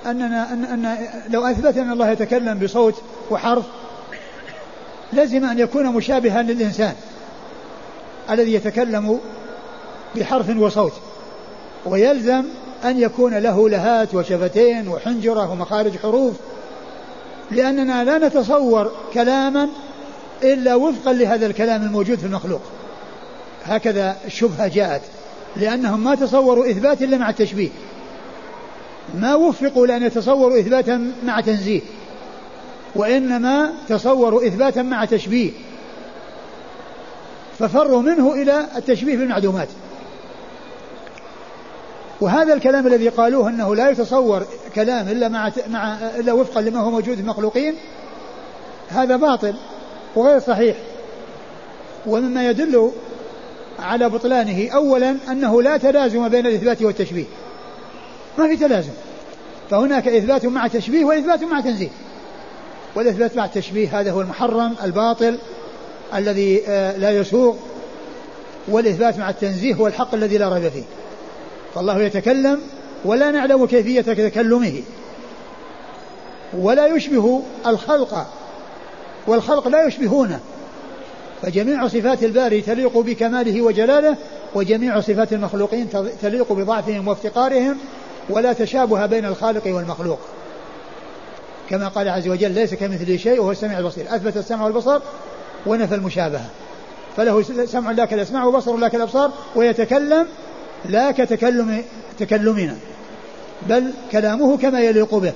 أننا أن, أن لو أثبت أن الله يتكلم بصوت وحرف لزم أن يكون مشابها للإنسان الذي يتكلم بحرف وصوت ويلزم أن يكون له لهات وشفتين وحنجرة ومخارج حروف لأننا لا نتصور كلاما إلا وفقا لهذا الكلام الموجود في المخلوق. هكذا الشبهة جاءت لأنهم ما تصوروا إثبات إلا مع التشبيه. ما وفقوا لأن يتصوروا إثباتا مع تنزيه وإنما تصوروا إثباتا مع تشبيه. ففروا منه إلى التشبيه بالمعدومات. وهذا الكلام الذي قالوه أنه لا يتصور كلام إلا مع مع إلا وفقا لما هو موجود في المخلوقين هذا باطل وغير صحيح. ومما يدل على بطلانه اولا أنه لا تلازم بين الإثبات والتشبيه. ما في تلازم. فهناك إثبات مع تشبيه وإثبات مع تنزيه. والإثبات مع التشبيه هذا هو المحرم الباطل الذي آه، لا يسوغ. والإثبات مع التنزيه هو الحق الذي لا ريب فيه. فالله يتكلم ولا نعلم كيفية تكلمه. ولا يشبه الخلق والخلق لا يشبهونه. فجميع صفات الباري تليق بكماله وجلاله وجميع صفات المخلوقين تليق بضعفهم وافتقارهم ولا تشابه بين الخالق والمخلوق. كما قال عز وجل ليس كمثله شيء وهو السميع البصير. أثبت السمع والبصر ونفى المشابهة. فله سمع لا كالأسماع وبصر لا كالأبصار ويتكلم لا كتكلم تكلمنا بل كلامه كما يليق به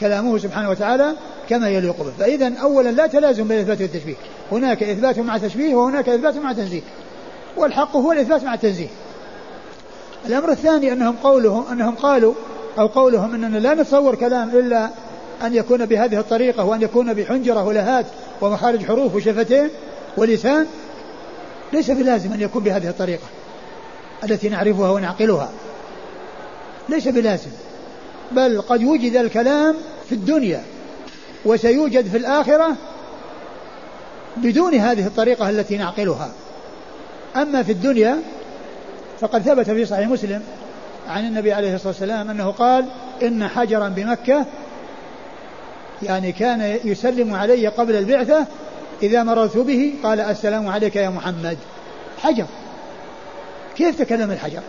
كلامه سبحانه وتعالى كما يليق به. فإذا أولا لا تلازم بين الإثبات والتشبيه. هناك إثبات مع تشبيه وهناك إثبات مع تنزيه. والحق هو الإثبات مع التنزيه. الأمر الثاني أنهم قولهم أنهم قالوا أو قولهم أننا لا نتصور كلام إلا أن يكون بهذه الطريقة وأن يكون بحنجرة ولهات ومخارج حروف وشفتين ولسان. ليس بلازم أن يكون بهذه الطريقة. التي نعرفها ونعقلها. ليس بلازم بل قد وجد الكلام في الدنيا وسيوجد في الآخرة بدون هذه الطريقة التي نعقلها. أما في الدنيا فقد ثبت في صحيح مسلم عن النبي عليه الصلاة والسلام أنه قال إن حجرا بمكة يعني كان يسلم علي قبل البعثة إذا مررت به قال السلام عليك يا محمد. حجر. كيف تكلم الحجر؟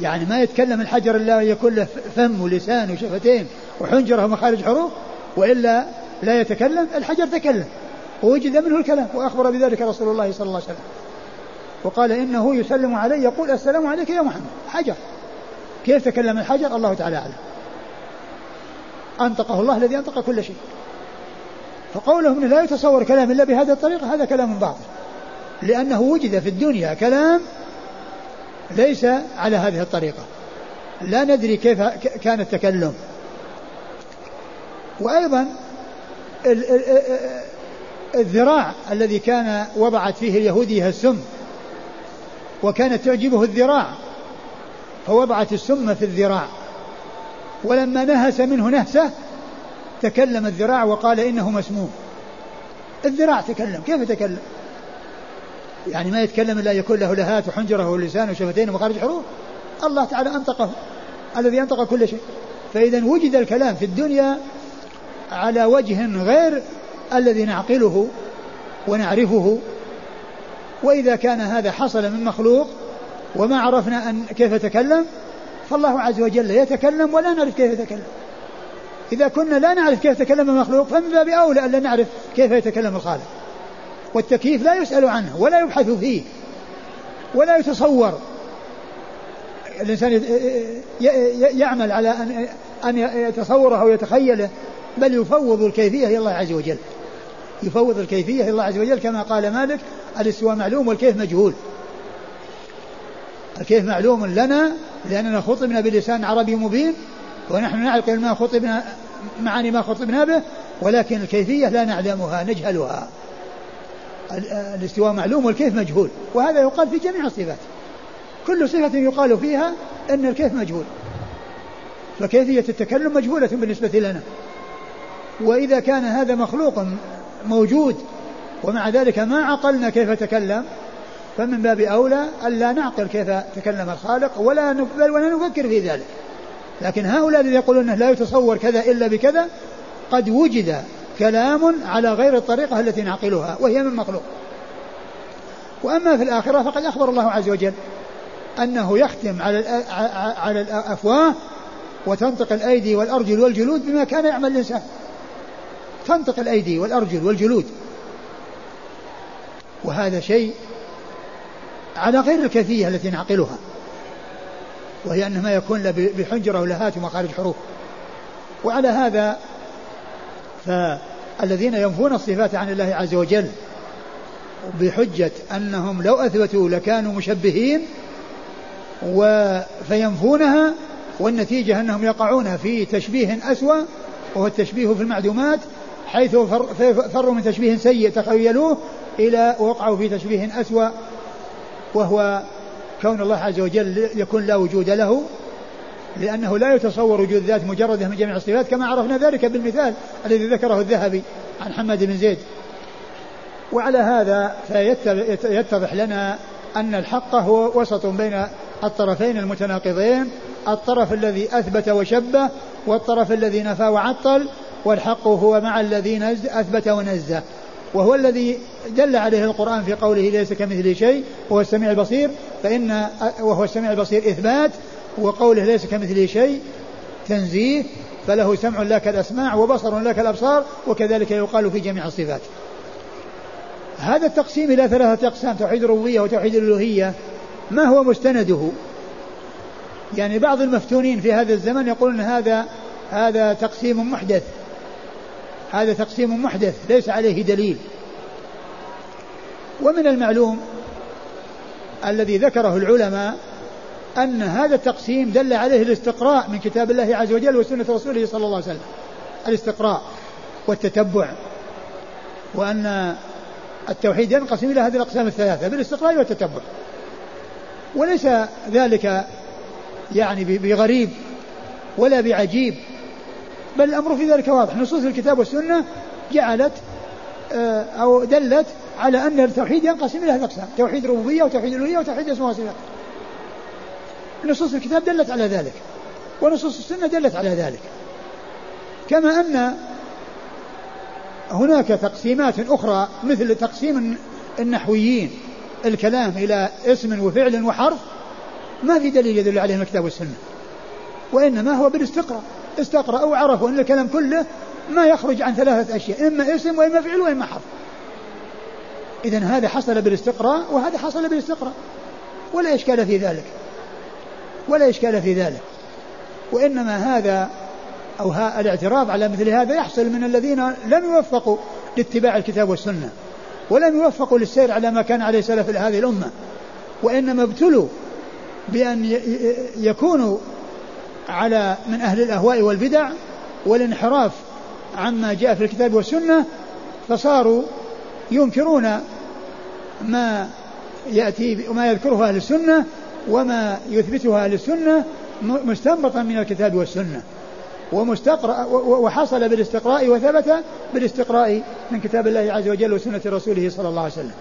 يعني ما يتكلم الحجر إلا يكون له فم ولسان وشفتين وحنجرة ومخارج حروف وإلا لا يتكلم الحجر تكلم ووجد منه الكلام وأخبر بذلك رسول الله صلى الله عليه وسلم. وقال إنه يسلم علي يقول السلام عليك يا محمد حجر. كيف تكلم الحجر؟ الله تعالى أعلم. أنطقه الله الذي أنطق كل شيء. فقولهم إنه لا يتصور كلام إلا بهذه الطريقة هذا كلام باطل. لأنه وجد في الدنيا كلام ليس على هذه الطريقة. لا ندري كيف كان التكلم. وأيضا الذراع الذي كان وضعت فيه اليهودية السم. وكانت تعجبه الذراع. فوضعت السم في الذراع. ولما نهس منه نهسة تكلم الذراع وقال إنه مسموم. الذراع تكلم. كيف تكلم؟ يعني ما يتكلم إلا يكون له لهات وحنجره ولسان وشفتين ومخارج حروف الله تعالى أنطقه الذي أنطق كل شيء. فإذا وجد الكلام في الدنيا على وجه غير الذي نعقله ونعرفه وإذا كان هذا حصل من مخلوق وما عرفنا أن كيف تكلم فالله عز وجل يتكلم ولا نعرف كيف يتكلم. إذا كنا لا نعرف كيف يتكلم المخلوق فمن باب أولى أن لا نعرف كيف يتكلم الخالق. والتكييف لا يسأل عنه ولا يبحث فيه ولا يتصور. الإنسان يعمل على أن أن يتصوره أو يتخيله بل يفوض الكيفية إلى الله عز وجل. يفوض الكيفية إلى الله عز وجل كما قال مالك الاستواء معلوم والكيف مجهول. الكيف معلوم لنا لأننا خطبنا بلسان عربي مبين ونحن نعقل ما خطبنا معاني ما خطبنا به ولكن الكيفية لا نعلمها نجهلها. الاستواء معلوم والكيف مجهول وهذا يقال في جميع الصفات كل صفة يقال فيها أن الكيف مجهول. فكيفية التكلم مجهولة بالنسبة لنا. وإذا كان هذا مخلوق موجود ومع ذلك ما عقلنا كيف تكلم فمن باب أولى ألا نعقل كيف تكلم الخالق ولا ولا نفكر في ذلك. لكن هؤلاء الذين يقولون أنه لا يتصور كذا إلا بكذا قد وجد كلام على غير الطريقة التي نعقلها وهي من مخلوق. وأما في الآخرة فقد أخبر الله عز وجل أنه يختم على على الأفواه وتنطق الأيدي والأرجل والجلود بما كان يعمل الإنسان. تنطق الأيدي والأرجل والجلود. وهذا شيء على غير الكيفية التي نعقلها وهي أن ما يكون بحنجرة ولهات ومخارج حروف. وعلى هذا فالذين ينفون الصفات عن الله عز وجل بحجة أنهم لو أثبتوا لكانوا مشبهين فينفونها والنتيجة أنهم يقعون في تشبيه أسوأ وهو التشبيه في المعدومات حيث فروا من تشبيه سيء تخيلوه إلى وقعوا في تشبيه أسوأ وهو كون الله عز وجل يكون لا وجود له لأنه لا يتصور وجود ذات مجردة من جميع الصفات كما عرفنا ذلك بالمثال الذي ذكره الذهبي عن حماد بن زيد. وعلى هذا فيتضح لنا أن الحق هو وسط بين الطرفين المتناقضين الطرف الذي أثبت وشبه والطرف الذي نفى وعطل والحق هو مع الذي أثبت ونزه. وهو الذي دل عليه القرآن في قوله ليس كمثله شيء وهو السميع البصير فإن وهو السميع البصير إثبات وقوله ليس كمثله شيء تنزيه فله سمع لك الأسماع وبصر لك الأبصار وكذلك يقال في جميع الصفات. هذا التقسيم إلى ثلاثة أقسام توحيد الربوبية وتوحيد الألوهية. ما هو مستنده؟ يعني بعض المفتونين في هذا الزمن يقولون هذا هذا تقسيم محدث. هذا تقسيم محدث ليس عليه دليل. ومن المعلوم الذي ذكره العلماء أن هذا التقسيم دل عليه الاستقراء من كتاب الله عز وجل وسنة رسوله صلى الله عليه وسلم. الاستقراء والتتبع. وأن التوحيد ينقسم إلى هذه الأقسام الثلاثة بالاستقراء والتتبع. وليس ذلك يعني بغريب ولا بعجيب بل الأمر في ذلك واضح. نصوص الكتاب والسنة جعلت آه، أو دلت على أن التوحيد ينقسم إلى هذه الأقسام توحيد ربوبية وتوحيد ألوهية وتوحيد أسماء وصفات نصوص الكتاب دلت على ذلك ونصوص السنة دلت على ذلك. كما أن هناك تقسيمات أخرى مثل تقسيم النحويين الكلام إلى اسم وفعل وحرف ما في دليل يدل عليه الكتاب والسنة. وإنما هو بالاستقراء استقرأوا وعرفوا أن الكلام كله ما يخرج عن ثلاثة أشياء إما اسم وإما فعل وإما حرف. إذا هذا حصل بالاستقراء وهذا حصل بالاستقراء ولا إشكال في ذلك. ولا إشكال في ذلك. وإنما هذا أو ها الاعتراض على مثل هذا يحصل من الذين لم يوفقوا لاتباع الكتاب والسنة ولم يوفقوا للسير على ما كان عليه سلف هذه الأمة. وإنما ابتلوا بأن يكونوا على من أهل الأهواء والبدع والانحراف عما جاء في الكتاب والسنة فصاروا ينكرون ما يأتي وما يذكره أهل السنة وما يثبته أهل السنة مستنبطا من الكتاب والسنة. ومستقرأ وحصل بالاستقراء وثبت بالاستقراء من كتاب الله عز وجل وسنة رسوله صلى الله عليه وسلم.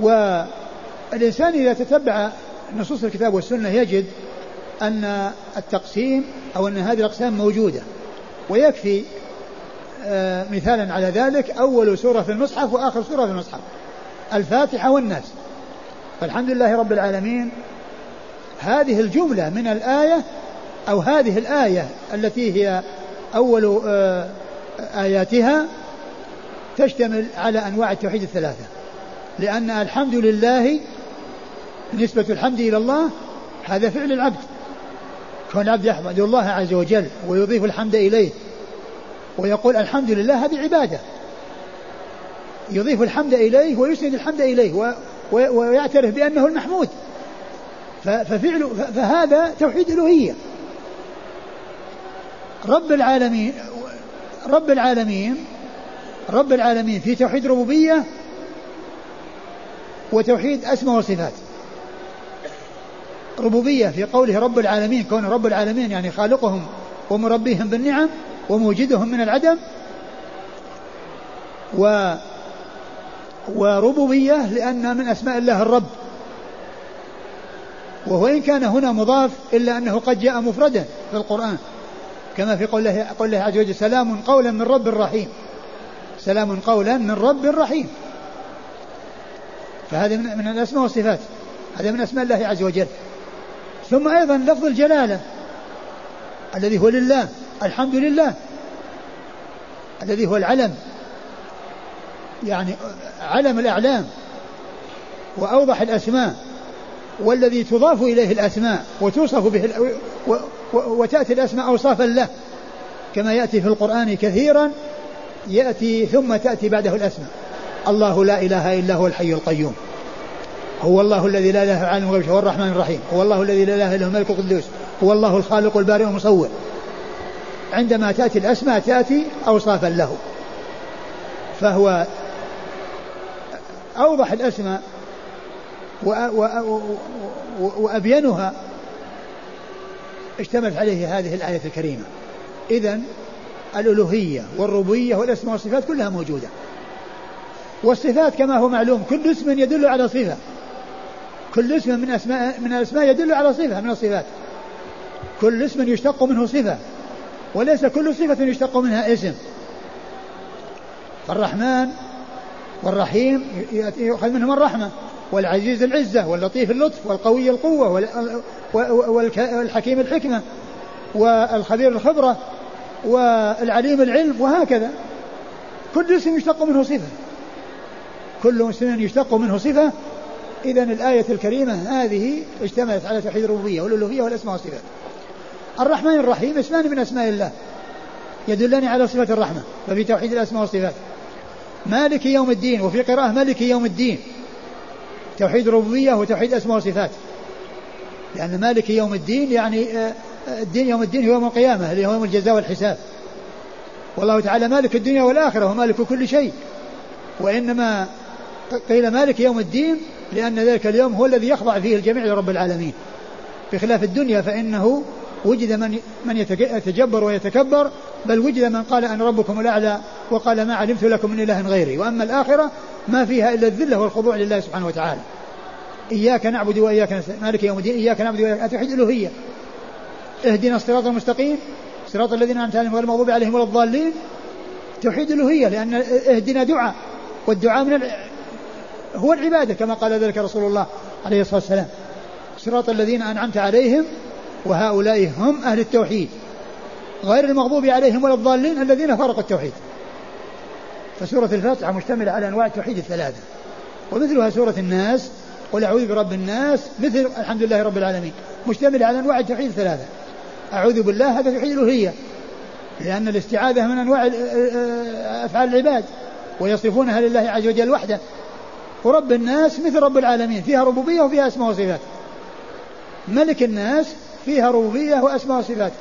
والإنسان إذا تتبع نصوص الكتاب والسنة يجد أن التقسيم أو أن هذه الأقسام موجودة. ويكفي آه، مثالا على ذلك أول سورة في المصحف وآخر سورة في المصحف. الفاتحة والناس. فالحمد لله رب العالمين. هذه الجملة من الآية أو هذه الآية التي هي أول آه، آياتها تشتمل على أنواع التوحيد الثلاثة. لأن الحمد لله نسبة الحمد إلى الله هذا فعل العبد. كون العبد يحمد الله عز وجل ويضيف الحمد إليه ويقول الحمد لله هذه عبادة. يضيف الحمد إليه ويسند الحمد إليه ويعترف بأنه المحمود. ففعل فهذا توحيد ألوهية رب العالمين رب العالمين رب العالمين في توحيد ربوبية وتوحيد أسماء وصفات. ربوبية في قوله رب العالمين كون رب العالمين يعني خالقهم ومربيهم بالنعم وموجدهم من العدم. و وربوبية لأن من أسماء الله الرب. وهو إن كان هنا مضاف إلا أنه قد جاء مفردا في القرآن. كما في قوله, قوله عز وجل سلام قولا من رب رحيم. سلام قولا من رب رحيم. فهذا من, من الأسماء والصفات. هذا من أسماء الله عز وجل. ثم أيضا لفظ الجلالة. الذي هو لله الحمد لله. الذي هو العلم. يعني علم الأعلام وأوضح الأسماء والذي تضاف إليه الأسماء وتوصف به وتأتي الأسماء أوصافا له. كما يأتي في القرآن كثيرا يأتي ثم تأتي بعده الأسماء. الله لا إله إلا هو الحي القيوم. هو الله الذي لا إله عالم الغيب هو الرحمن الرحيم. هو الله الذي لا إله إلا هو الملك القدوس. هو الله الخالق البارئ المصور. عندما تأتي الأسماء تأتي أوصافا له. فهو أوضح الأسماء وأبينها اشتملت عليه هذه الآية الكريمة. اذا الألوهية والربوبية والأسماء والصفات كلها موجودة. والصفات كما هو معلوم كل اسم يدل على صفة. كل اسم من أسماء من الأسماء يدل على صفة من الصفات. كل اسم يشتق منه صفة. وليس كل صفة يشتق منها اسم. فالرحمن والرحيم يؤخذ منهم الرحمة والعزيز العزة واللطيف اللطف والقوي القوة والحكيم الحكمة والخبير الخبرة والعليم العلم وهكذا كل اسم يشتق منه صفة كل اسم يشتق منه صفة إذا الآية الكريمة هذه اشتملت على توحيد الربوبية والألوهية والأسماء والصفات. الرحمن الرحيم اسمان من أسماء الله يدلان على صفة الرحمة ففي توحيد الأسماء والصفات. مالك يوم الدين وفي قراءة ملك يوم الدين توحيد الربوبية وتوحيد الأسماء والصفات. لأن مالك يوم الدين يعني آه، الدين يوم الدين هو يوم القيامة اللي هو يوم الجزاء والحساب. والله تعالى مالك الدنيا والآخرة ومالك كل شيء. وإنما قيل مالك يوم الدين لأن ذلك اليوم هو الذي يخضع فيه الجميع لرب العالمين بخلاف الدنيا فإنه وجد من من يتجبر ويتكبر بل وجد من قال أنا ربكم الأعلى وقال ما علمت لكم من إله غيري. وأما الآخرة ما فيها إلا الذلة والخضوع لله سبحانه وتعالى. إياك نعبد وإياك نستعين. مالك يوم الدين. إياك نعبد وإياك توحيد الألوهية. اهدنا الصراط المستقيم. صراط الذين أنعمت عليهم غير المغضوب عليهم ولا الضالين. توحيد الألوهية لأن اهدنا دعاء. والدعاء من هو العبادة كما قال ذلك رسول الله عليه الصلاة والسلام. صراط الذين أنعمت عليهم وهؤلاء هم أهل التوحيد غير المغضوب عليهم ولا الضالين الذين فرقوا التوحيد. فسورة الفاتحة مشتملة على أنواع التوحيد الثلاثة. ومثلها سورة الناس قل أعوذ برب الناس مثل الحمد لله رب العالمين مشتملة على أنواع التوحيد الثلاثة. أعوذ بالله هذا توحيد الألوهية لأن الاستعاذة من أنواع أفعال العباد ويصفونها لله عز وجل وحده. ورب الناس مثل رب العالمين فيها ربوبية وفيها أسماء وصفات. ملك الناس فيها ربوبية وأسماء وصفات.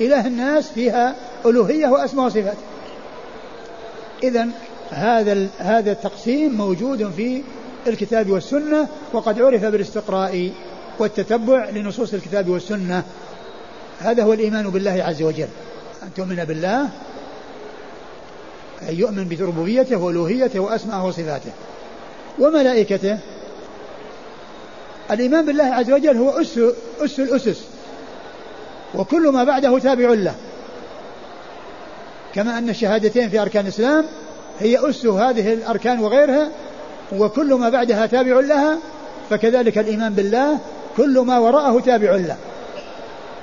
إله الناس فيها ألوهية وأسماء وصفات. إذا هذا هذا التقسيم موجود في الكتاب والسنة وقد عرف بالاستقراء والتتبع لنصوص الكتاب والسنة. هذا هو الإيمان بالله عز وجل. أن تؤمن بالله أن يؤمن بربوبيته وألوهيته وأسماءه وصفاته. وملائكته. الإيمان بالله عز وجل هو أس أس الأسس. وكل ما بعده تابع له. كما أن الشهادتين في أركان الإسلام هي أس هذه الأركان وغيرها وكل ما بعدها تابع لها فكذلك الإيمان بالله كل ما وراءه تابع له.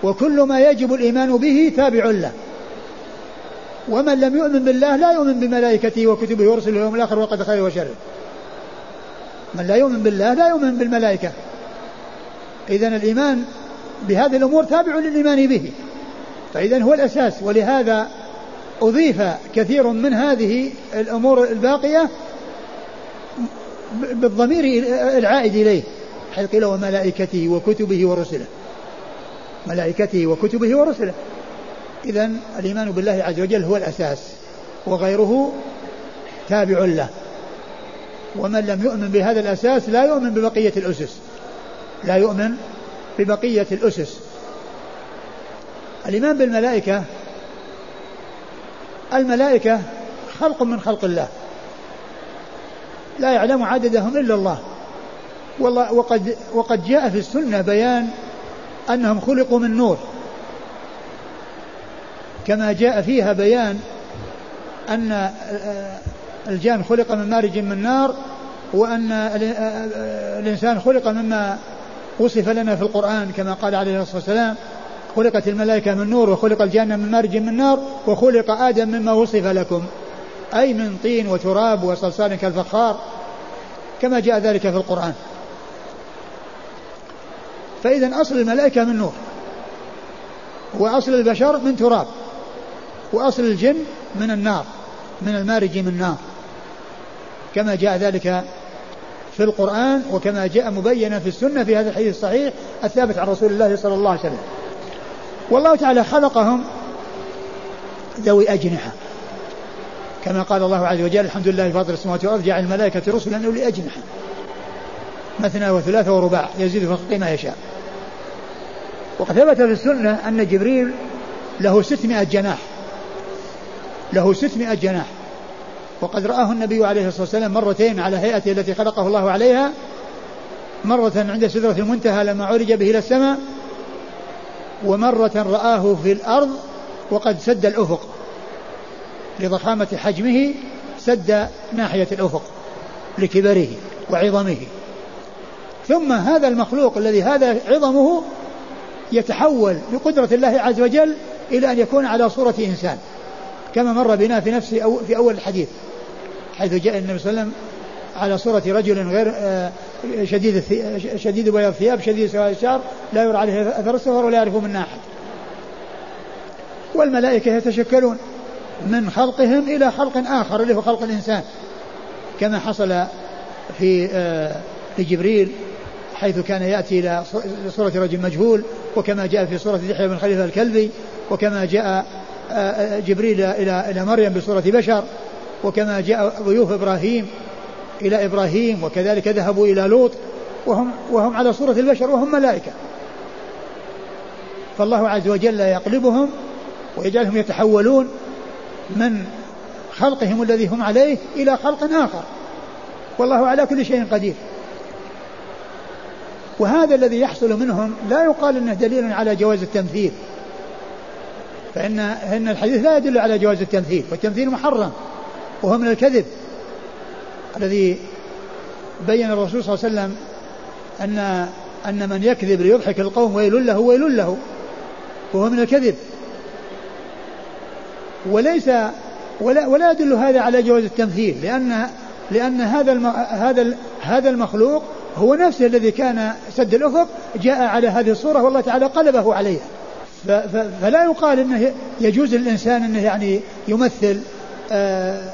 وكل ما يجب الإيمان به تابع له. ومن لم يؤمن بالله لا يؤمن بملائكته وكتبه ورسله واليوم الآخر وقد خير وشر. من لا يؤمن بالله لا يؤمن بالملائكة. إذا الإيمان بهذه الأمور تابع للإيمان به. فإذا هو الأساس ولهذا أضيف كثير من هذه الأمور الباقية بالضمير العائد إليه حيث قيل وملائكته وكتبه ورسله. ملائكته وكتبه ورسله. إذا الإيمان بالله عز وجل هو الأساس وغيره تابع له. ومن لم يؤمن بهذا الأساس لا يؤمن ببقية الأسس. لا يؤمن ببقية الأسس. الإيمان بالملائكة الملائكة خلق من خلق الله. لا يعلم عددهم إلا الله. والله وقد وقد جاء في السنة بيان أنهم خلقوا من نور. كما جاء فيها بيان أن الجان خلق من مارج من نار وأن الإنسان خلق مما وصف لنا في القرآن كما قال عليه الصلاة والسلام خلقت الملائكة من نور وخلق الجان من مارج من نار وخلق آدم مما وصف لكم. أي من طين وتراب وصلصال كالفخار. كما جاء ذلك في القرآن. فإذا أصل الملائكة من نور وأصل البشر من تراب وأصل الجن من النار من المارج من نار. كما جاء ذلك في القرآن وكما جاء مبينا في السنة في هذا الحديث الصحيح الثابت عن رسول الله صلى الله عليه وسلم. والله تعالى خلقهم ذوي أجنحة. كما قال الله عز وجل الحمد لله فاطر السماوات والأرض جعل الملائكة رسلا أولي أجنحة. مثنى وثلاثة ورباع يزيد في ما يشاء. وقد ثبت في السنة أن جبريل له ستمائة جناح. له ستمائة جناح. وقد رآه النبي عليه الصلاة والسلام مرتين على هيئته التي خلقه الله عليها. مرة عند سدرة المنتهى لما عرج به إلى السماء ومرة رآه في الأرض وقد سد الأفق لضخامة حجمه سد ناحية الأفق لكبره وعظمه. ثم هذا المخلوق الذي هذا عظمه يتحول بقدرة الله عز وجل إلى أن يكون على صورة إنسان كما مر بنا في نفس أو في أول الحديث. حيث جاء النبي صلى الله عليه وسلم على صورة رجل غير آه، شديد شديد بياض الثياب شديد سواد الشعر لا يرى عليه أثر السفر ولا يعرفه منا أحد. والملائكة يتشكلون من خلقهم إلى خلق آخر اللي هو خلق الإنسان. كما حصل في آه، في جبريل حيث كان يأتي إلى صورة رجل مجهول وكما جاء في صورة يحيى بن خليفة الكلبي وكما جاء آه، جبريل إلى إلى مريم بصورة بشر وكما جاء ضيوف إبراهيم إلى إبراهيم وكذلك ذهبوا إلى لوط وهم وهم على صورة البشر وهم ملائكة. فالله عز وجل يقلبهم ويجعلهم يتحولون من خلقهم الذي هم عليه إلى خلق آخر. والله على كل شيء قدير. وهذا الذي يحصل منهم لا يقال إنه دليل على جواز التمثيل فإن إن الحديث لا يدل على جواز التمثيل والتمثيل محرم. وهو من الكذب الذي بين الرسول صلى الله عليه وسلم أن أن من يكذب ليضحك القوم ويل له ويل له وهو من الكذب. وليس ولا ولا يدل هذا على جواز التمثيل لأن لأن هذا الم هذا هذا المخلوق هو نفسه الذي كان سد الأفق جاء على هذه الصورة والله تعالى قلبه عليها. فلا يقال إنه يجوز للإنسان إنه يعني يمثل آه،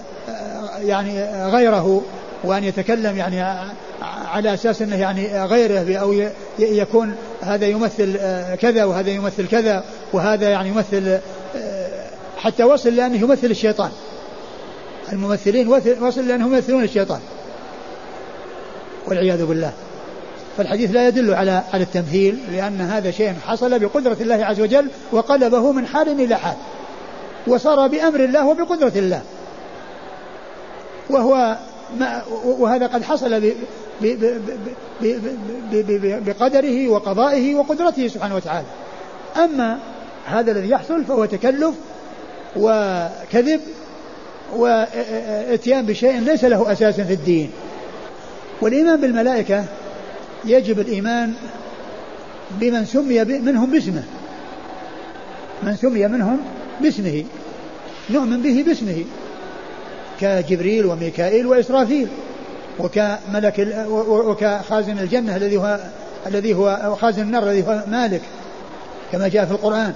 يعني غيره وأن يتكلم يعني على أساس إنه يعني غيره أو يكون هذا يمثل آه، كذا وهذا يمثل كذا وهذا يعني يمثل حتى وصل لأنه يمثل الشيطان. الممثلين وصل لأنهم يمثلون الشيطان. والعياذ بالله. فالحديث لا يدل على على التمثيل لأن هذا شيء حصل بقدرة الله عز وجل وقلبه من حال إلى حال. وصار بأمر الله وبقدرة الله. وهو ما وهذا قد حصل بقدره وقضائه وقدرته سبحانه وتعالى. أما هذا الذي يحصل فهو تكلف وكذب واتيان بشيء ليس له أساس في الدين. والإيمان بالملائكة يجب الإيمان بمن سمي منهم باسمه. من سمي منهم باسمه. نؤمن به باسمه. كجبريل وميكائيل وإسرافيل وكملك وكخازن الجنة الذي هو الذي هو خازن النار الذي هو مالك كما جاء في القرآن.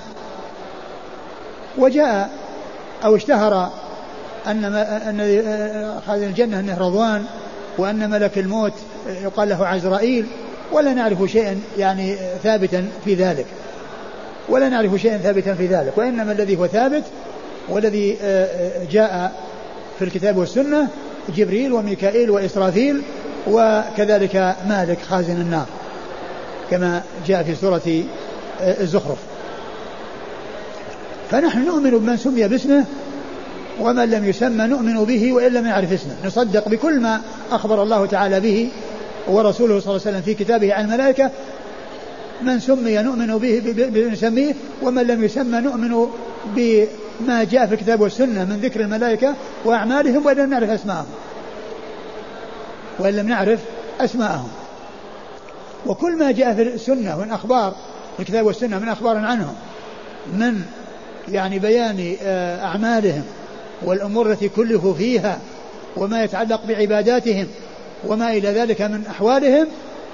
وجاء أو اشتهر أن أن خازن الجنة أنه رضوان وأن ملك الموت يقال له عزرائيل ولا نعرف شيئا يعني ثابتا في ذلك. ولا نعرف شيئا ثابتا في ذلك. وإنما الذي هو ثابت والذي آه، آه، جاء في الكتاب والسنة جبريل وميكائيل وإسرافيل وكذلك مالك خازن النار كما جاء في سورة آه، الزخرف. فنحن نؤمن بمن سمي باسمه ومن لم يسمى نؤمن به وإن لم يعرف اسمه. نصدق بكل ما أخبر الله تعالى به ورسوله صلى الله عليه وسلم في كتابه عن الملائكة من سمي نؤمن به بنسميه ومن لم يسمى نؤمن بما جاء في الكتاب والسنة من ذكر الملائكة وأعمالهم وإن لم نعرف أسماءهم. وإن لم نعرف أسماءهم. وكل ما جاء في السنة من أخبار الكتاب والسنة من أخبار عنهم من يعني بيان آه، أعمالهم والأمور التي كلفوا فيها وما يتعلق بعباداتهم وما إلى ذلك من أحوالهم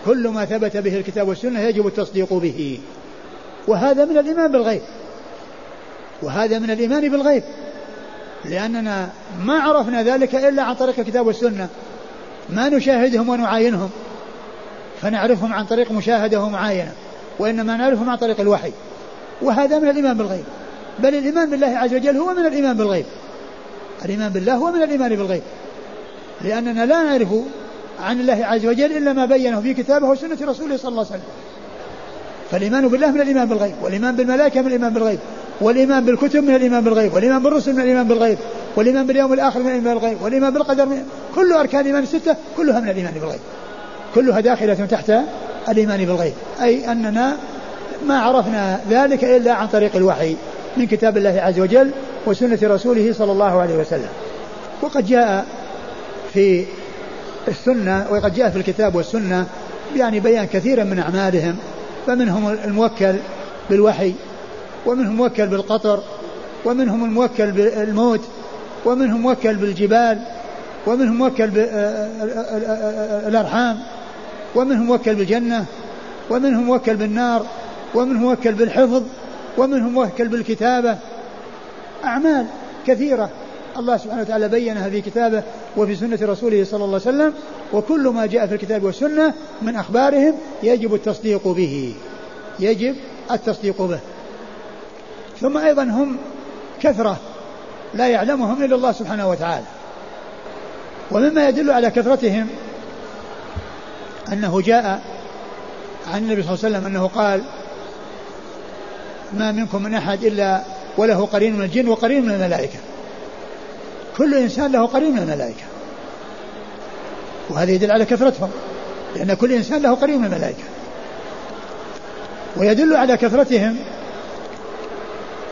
كل ما ثبت به الكتاب والسنة يجب التصديق به. وهذا من الإيمان بالغيب. وهذا من الإيمان بالغيب. لأننا ما عرفنا ذلك إلا عن طريق الكتاب والسنة. ما نشاهدهم ونعاينهم. فنعرفهم عن طريق مشاهدة ومعاينة وإنما نعرفهم عن طريق الوحي. وهذا من الإيمان بالغيب. بل الإيمان بالله عز وجل هو من الإيمان بالغيب. الإيمان بالله هو من الإيمان بالغيب. لأننا لا نعرف عن الله عز وجل إلا ما بينه في كتابه وسنة رسوله صلى الله عليه وسلم. فالإيمان بالله من الإيمان بالغيب والإيمان بالملائكة من الإيمان بالغيب. والإيمان بالكتب من الإيمان بالغيب والإيمان بالرسل من الإيمان بالغيب والإيمان باليوم الآخر من الإيمان بالغيب والإيمان بالقدر من كل أركان الإيمان الستة كلها من الإيمان بالغيب. كلها داخلة تحت الإيمان بالغيب. أي أننا ما عرفنا ذلك إلا عن طريق الوحي من كتاب الله عز وجل وسنة رسوله صلى الله عليه وسلم. وقد جاء في السنة وقد جاء في الكتاب والسنة يعني بيان كثيرا من أعمالهم فمنهم الموكل بالوحي ومنهم موكل بالقطر ومنهم الموكل بالموت ومنهم موكل بالجبال ومنهم موكل بالأرحام ومنهم موكل بالجنة ومنهم موكل بالنار ومنهم موكل بالحفظ ومنهم موكل بالكتابة. أعمال كثيرة. الله سبحانه وتعالى بينها في كتابة وفي سنة رسوله صلى الله عليه وسلم وكل ما جاء في الكتاب والسنة من أخبارهم يجب التصديق به. يجب التصديق به. ثم أيضا هم كثرة لا يعلمهم إلا الله سبحانه وتعالى. ومما يدل على كثرتهم أنه جاء عن النبي صلى الله عليه وسلم أنه قال ما منكم من أحد إلا وله قرين من الجن وقرين من الملائكة. كل إنسان له قرين من الملائكة. وهذا يدل على كثرتهم لأن كل إنسان له قرين من الملائكة. ويدل على كثرتهم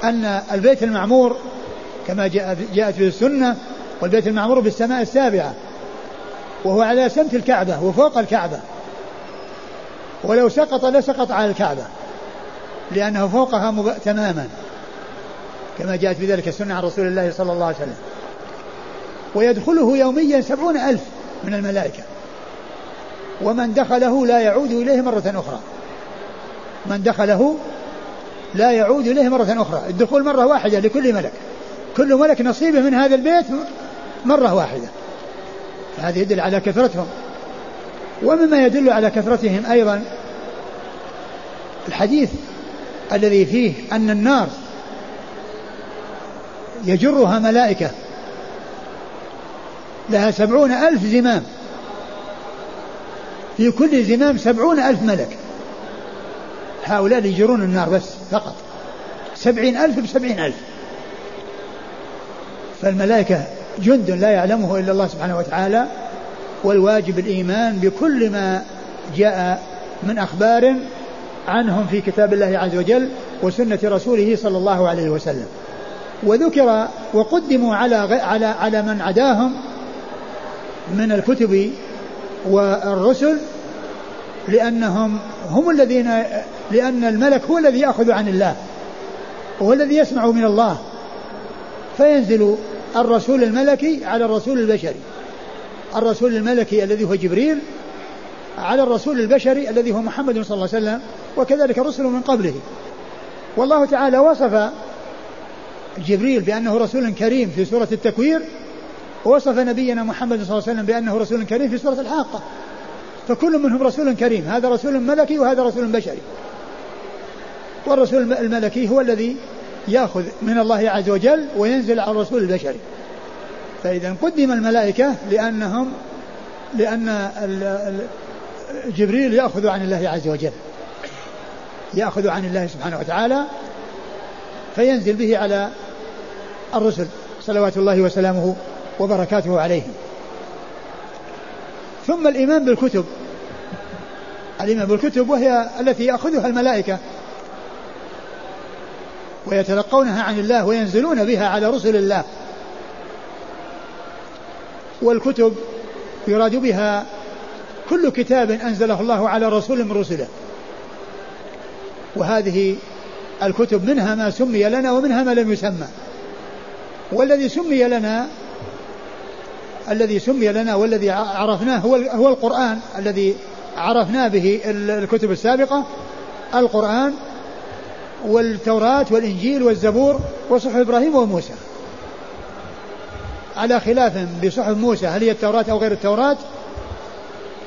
أن البيت المعمور كما جاءت في السنة والبيت المعمور بالسماء السابعة وهو على سمت الكعبة وفوق الكعبة. ولو سقط لسقط على الكعبة لأنه فوقها تماما كما جاءت في ذلك السنة عن رسول الله صلى الله عليه وسلم. ويدخله يوميا سبعون ألف من الملائكة. ومن دخله لا يعود إليه مرة أخرى. من دخله لا يعود إليه مرة أخرى. الدخول مرة واحدة لكل ملك. كل ملك نصيبه من هذا البيت مرة واحدة. هذا يدل على كثرتهم. ومما يدل على كثرتهم أيضا الحديث الذي فيه أن النار يجرها ملائكة. لها سبعون ألف زمام. في كل زمام سبعون ألف ملك. هؤلاء يجرون النار بس فقط. سبعين ألف بسبعين ألف. فالملائكة جند لا يعلمه إلا الله سبحانه وتعالى والواجب الإيمان بكل ما جاء من أخبار عنهم في كتاب الله عز وجل وسنة رسوله صلى الله عليه وسلم. وذكر وقدموا على على على من عداهم من الكتب والرسل لأنهم هم الذين لأن الملك هو الذي يأخذ عن الله وهو الذي يسمع من الله فينزل الرسول الملكي على الرسول البشري الرسول الملكي الذي هو جبريل على الرسول البشري الذي هو محمد صلى الله عليه وسلم وكذلك الرسل من قبله. والله تعالى وصف جبريل بأنه رسول كريم في سورة التكوير ووصف نبينا محمد صلى الله عليه وسلم بأنه رسول كريم في سورة الحاقة. فكل منهم رسول كريم. هذا رسول ملكي وهذا رسول بشري. والرسول الملكي هو الذي يأخذ من الله عز وجل وينزل على الرسول البشري. فإذا قدم الملائكة لأنهم لأن جبريل يأخذ عن الله عز وجل. يأخذ عن الله سبحانه وتعالى فينزل به على الرسل صلوات الله وسلامه وبركاته عليهم. ثم الإيمان بالكتب. الإيمان بالكتب وهي التي يأخذها الملائكة. ويتلقونها عن الله وينزلون بها على رسل الله. والكتب يراد بها كل كتاب أنزله الله على رسول من رسله. وهذه الكتب منها ما سمي لنا ومنها ما لم يسمى. والذي سمي لنا الذي سمي لنا والذي عرفناه هو هو القرآن الذي عرفنا به الكتب السابقة. القرآن والتوراة والإنجيل والزبور وصحف إبراهيم وموسى. على خلاف بصحف موسى هل هي التوراة أو غير التوراة؟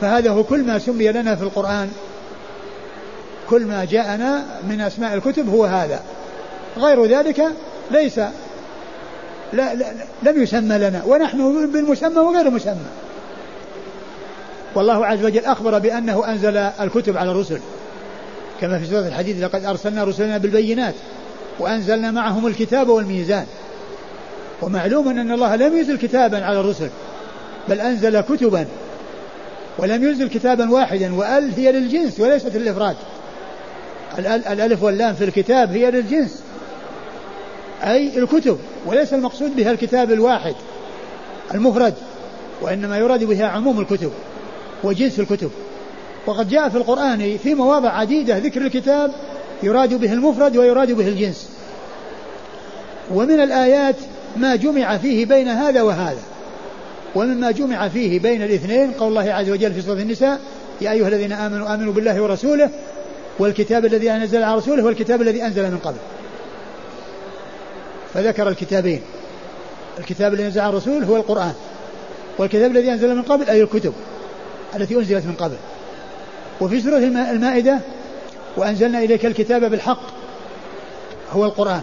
فهذا هو كل ما سمي لنا في القرآن. كل ما جاءنا من أسماء الكتب هو هذا. غير ذلك ليس لا, لا لم يسمى لنا ونحن بالمسمى وغير المسمى والله عز وجل أخبر بأنه أنزل الكتب على الرسل. كما في سورة الحديث لقد أرسلنا رسلنا بالبينات وأنزلنا معهم الكتاب والميزان. ومعلوم أن الله لم ينزل كتابا على الرسل بل أنزل كتبا ولم ينزل كتابا واحدا وأل هي للجنس وليست للإفراد. الألف واللام في الكتاب هي للجنس. أي الكتب. وليس المقصود بها الكتاب الواحد المفرد وإنما يراد بها عموم الكتب وجنس الكتب. وقد جاء في القرآن في مواضع عديدة ذكر الكتاب يراد به المفرد ويراد به الجنس. ومن الآيات ما جمع فيه بين هذا وهذا. ومما جمع فيه بين الاثنين قول الله عز وجل في سورة النساء يا أيها الذين آمنوا آمنوا بالله ورسوله والكتاب الذي أنزل على رسوله والكتاب الذي أنزل من قبل. فذكر الكتابين. الكتاب الذي أنزل على الرسول هو القرآن. والكتاب الذي أنزل من قبل أي الكتب التي أنزلت من قبل. وفي سورة المائدة وأنزلنا إليك الكتاب بالحق هو القرآن.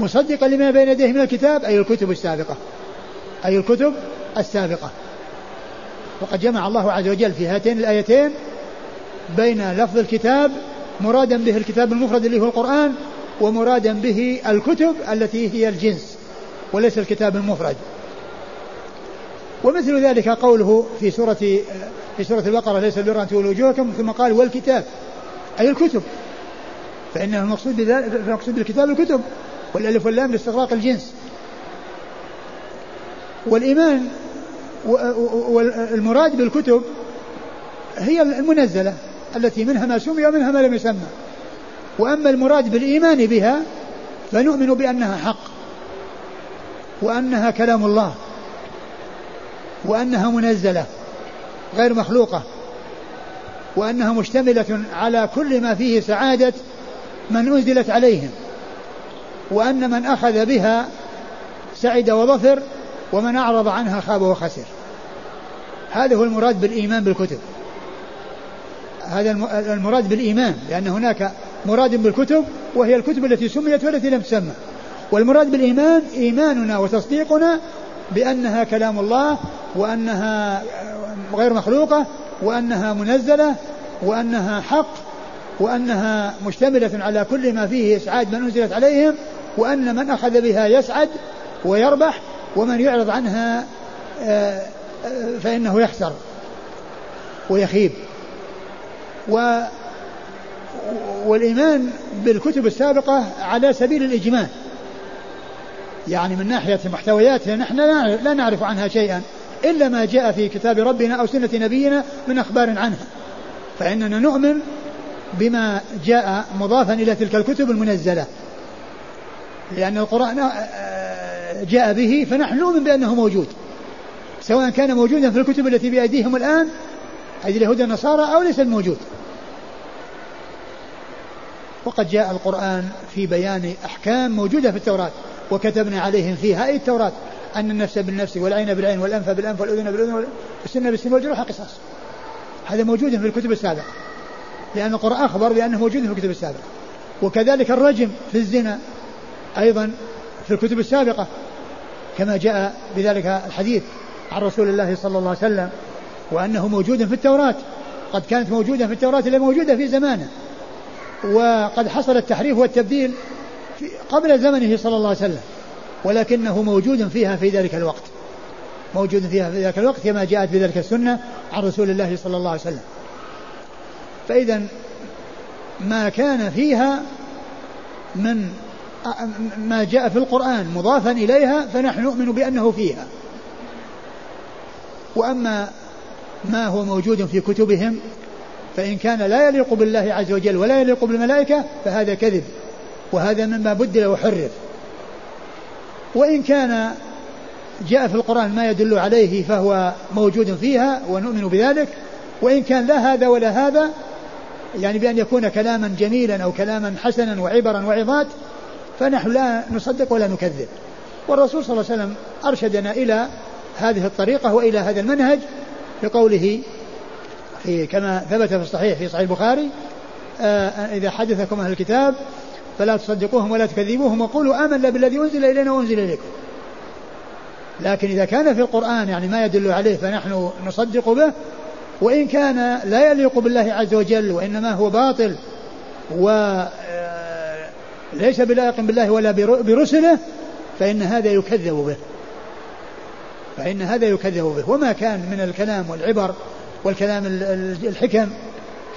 مصدقا لما بين يديه من الكتاب أي الكتب السابقة. أي الكتب السابقة. وقد جمع الله عز وجل في هاتين الآيتين بين لفظ الكتاب مرادا به الكتاب المفرد اللي هو القرآن ومرادا به الكتب التي هي الجنس وليس الكتاب المفرد. ومثل ذلك قوله في سورة في سورة البقرة ليس البر أن تولوا وجوهكم ثم قال والكتاب أي الكتب. فإنه المقصود بذلك المقصود بالكتاب الكتب والألف واللام لاستغراق الجنس. والإيمان والمراد بالكتب هي المنزلة التي منها ما سمي ومنها ما لم يسمى. وأما المراد بالإيمان بها فنؤمن بأنها حق وأنها كلام الله وأنها منزلة غير مخلوقة وأنها مشتملة على كل ما فيه سعادة من أنزلت عليهم وأن من أخذ بها سعد وظفر ومن أعرض عنها خاب وخسر. هذا هو المراد بالإيمان بالكتب. هذا المراد بالإيمان لأن هناك مراد بالكتب وهي الكتب التي سميت والتي لم تسمى. والمراد بالإيمان إيماننا وتصديقنا بأنها كلام الله وأنها غير مخلوقة وأنها منزلة وأنها حق وأنها مشتملة على كل ما فيه إسعاد من أنزلت عليهم وأن من أخذ بها يسعد ويربح ومن يعرض عنها آه، آه، فإنه يخسر ويخيب. و والإيمان بالكتب السابقة على سبيل الإجمال. يعني من ناحية محتوياتها نحن لا نعرف عنها شيئا إلا ما جاء في كتاب ربنا أو سنة نبينا من أخبار عنها. فإننا نؤمن بما جاء مضافا إلى تلك الكتب المنزلة. لأن القرآن آه، جاء به فنحن نؤمن بأنه موجود. سواء كان موجودا في الكتب التي بأيديهم الآن أي اليهود النصارى أو ليس الموجود. وقد جاء القرآن في بيان أحكام موجودة في التوراة وكتبنا عليهم فيها أي التوراة أن النفس بالنفس والعين بالعين والأنف بالأنف والأذن بالأذن والسن بالسن والجروح قصاص. هذا موجود في الكتب السابقة لأن القرآن أخبر بأنه موجود في الكتب السابقة. وكذلك الرجم في الزنا أيضا في الكتب السابقة كما جاء بذلك الحديث عن رسول الله صلى الله عليه وسلم وأنه موجود في التوراة. قد كانت موجودة في التوراة اللي موجودة في زمانه. وقد حصل التحريف والتبديل قبل زمنه صلى الله عليه وسلم ولكنه موجود فيها في ذلك الوقت. موجود فيها في ذلك الوقت كما جاءت بذلك السنة عن رسول الله صلى الله عليه وسلم. فإذا ما كان فيها من ما جاء في القرآن مضافا إليها فنحن نؤمن بأنه فيها. وأما ما هو موجود في كتبهم فإن كان لا يليق بالله عز وجل ولا يليق بالملائكة فهذا كذب وهذا مما بدل وحرف. وإن كان جاء في القرآن ما يدل عليه فهو موجود فيها ونؤمن بذلك وإن كان لا هذا ولا هذا يعني بأن يكون كلاما جميلا أو كلاما حسنا وعبرا وعظات فنحن لا نصدق ولا نكذب. والرسول صلى الله عليه وسلم أرشدنا إلى هذه الطريقة وإلى هذا المنهج بقوله في كما ثبت في الصحيح في صحيح البخاري آه إذا حدثكم أهل الكتاب فلا تصدقوهم ولا تكذبوهم وقولوا آمنا بالذي أنزل إلينا وأنزل إليكم. لكن إذا كان في القرآن يعني ما يدل عليه فنحن نصدق به وإن كان لا يليق بالله عز وجل وإنما هو باطل وليس آه، بلائق بالله ولا برسله فإن هذا يكذب به. فإن هذا يكذب به. وما كان من الكلام والعبر والكلام الحكم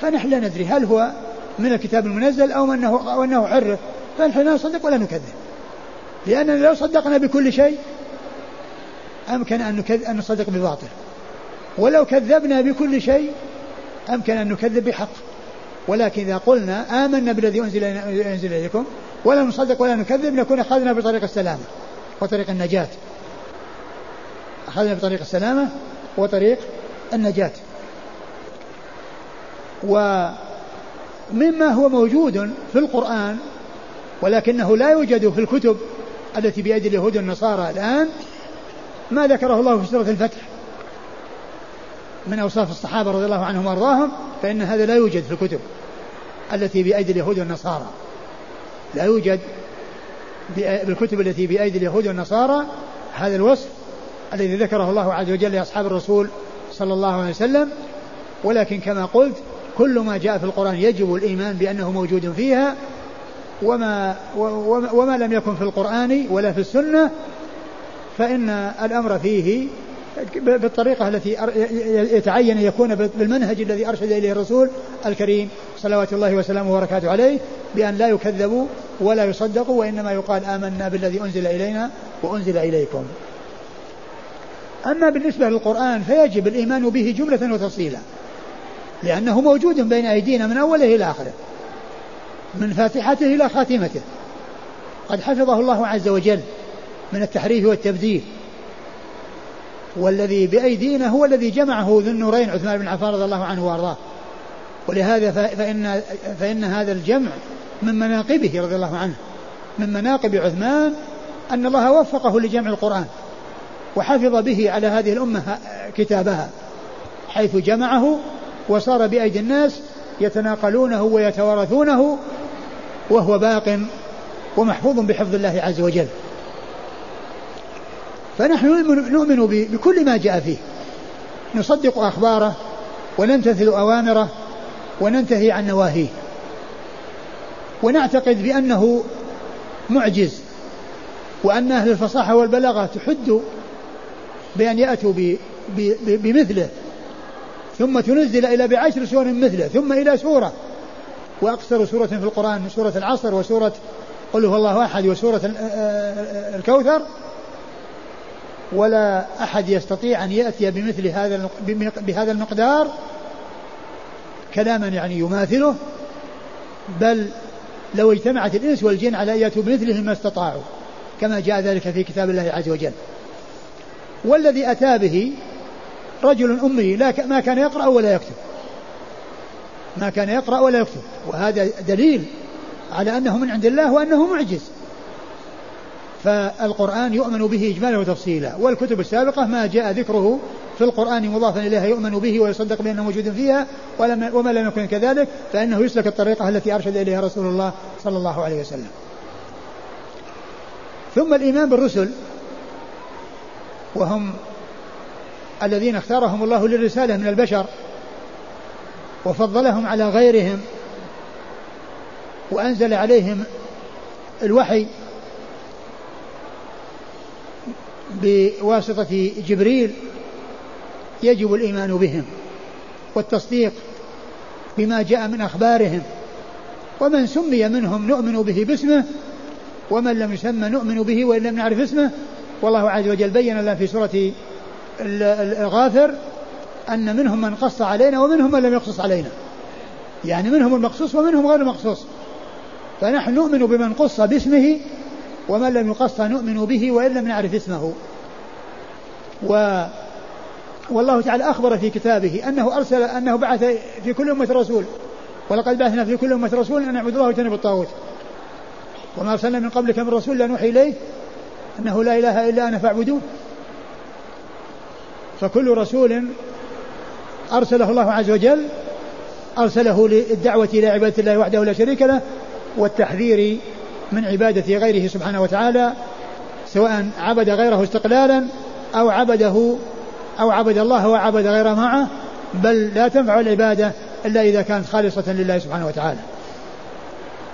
فنحن لا ندري هل هو من الكتاب المنزل أو أنه, أو أنه حرف فنحن لا نصدق ولا نكذب. لأننا لو صدقنا بكل شيء أمكن أن, أن نصدق بباطل. ولو كذبنا بكل شيء أمكن أن نكذب بحق. ولكن إذا قلنا آمنا بالذي أنزل أنزل إليكم ولا نصدق ولا نكذب نكون أخذنا بطريق السلامة وطريق النجاة. أخذنا بطريق السلامة وطريق النجاة. ومما هو موجود في القرآن ولكنه لا يوجد في الكتب التي بأيدي اليهود والنصارى الآن ما ذكره الله في سورة الفتح. من أوصاف الصحابة رضي الله عنهم وأرضاهم فإن هذا لا يوجد في الكتب التي بأيدي اليهود والنصارى. لا يوجد بالكتب التي بأيدي اليهود والنصارى هذا الوصف الذي ذكره الله عز وجل لأصحاب الرسول صلى الله عليه وسلم. ولكن كما قلت كل ما جاء في القرآن يجب الإيمان بأنه موجود فيها وما, وما, وما لم يكن في القرآن ولا في السنة فإن الأمر فيه بالطريقة التي يتعين أن يكون بالمنهج الذي أرشد إليه الرسول الكريم صلوات الله وسلامه وبركاته عليه بأن لا يكذبوا ولا يصدقوا وإنما يقال آمنا بالذي أنزل إلينا وأنزل إليكم. أما بالنسبة للقرآن فيجب الإيمان به جملة وتفصيلا. لأنه موجود بين أيدينا من أوله إلى آخره. من فاتحته إلى خاتمته. قد حفظه الله عز وجل من التحريف والتبديل والذي بأيدينا هو الذي جمعه ذو النورين عثمان بن عفان رضي الله عنه وأرضاه. ولهذا فإن, فإن هذا الجمع من مناقبه رضي الله عنه. من مناقب عثمان أن الله وفقه لجمع القرآن. وحفظ به على هذه الأمة كتابها. حيث جمعه وصار بأيدي الناس يتناقلونه ويتوارثونه وهو باق ومحفوظ بحفظ الله عز وجل. فنحن نؤمن بكل ما جاء فيه. نصدق أخباره ونمتثل أوامره وننتهي عن نواهيه. ونعتقد بأنه معجز وأن أهل الفصاحة والبلاغة تحد بأن يأتوا بمثله. ثم تنزل إلى بعشر سور مثله ثم إلى سورة. وأقصر سورة في القرآن سورة العصر وسورة قل هو الله أحد وسورة الكوثر. ولا أحد يستطيع أن يأتي بمثل هذا بهذا المقدار. كلاما يعني يماثله. بل لو اجتمعت الإنس والجن على أن يأتوا بمثله ما استطاعوا كما جاء ذلك في كتاب الله عز وجل. والذي أتى به رجل أمي لا ما كان يقرأ ولا يكتب. ما كان يقرأ ولا يكتب. وهذا دليل على أنه من عند الله وأنه معجز. فالقرآن يؤمن به إجمالا وتفصيلا. والكتب السابقة ما جاء ذكره في القرآن مضافا إليها يؤمن به ويصدق بأنه موجود فيها وما لم يكن كذلك فإنه يسلك الطريقة التي أرشد إليها رسول الله صلى الله عليه وسلم. ثم الإيمان بالرسل وهم الذين اختارهم الله للرسالة من البشر وفضلهم على غيرهم وأنزل عليهم الوحي بواسطة جبريل يجب الإيمان بهم والتصديق بما جاء من أخبارهم ومن سمي منهم نؤمن به باسمه ومن لم يسمى نؤمن به وإن لم نعرف اسمه والله عز وجل بين لنا في سورة الغافر أن منهم من قص علينا ومنهم من لم يقصص علينا. يعني منهم المقصوص ومنهم غير المقصوص. فنحن نؤمن بمن قص باسمه ومن لم يقص نؤمن به وإن لم نعرف اسمه. و والله تعالى أخبر في كتابه أنه أرسل أنه بعث في كل أمة رسول. ولقد بعثنا في كل أمة رسول أن اعبدوا الله واجتنبوا الطاغوت. وما أرسلنا من قبلك من رسول لا نوحي إليه أنه لا إله إلا أنا فاعبدون فكل رسول أرسله الله عز وجل أرسله للدعوة إلى عبادة الله وحده لا شريك له والتحذير من عبادة غيره سبحانه وتعالى سواء عبد غيره استقلالا أو عبده أو عبد الله وعبد غيره معه بل لا تنفع العبادة إلا إذا كانت خالصة لله سبحانه وتعالى.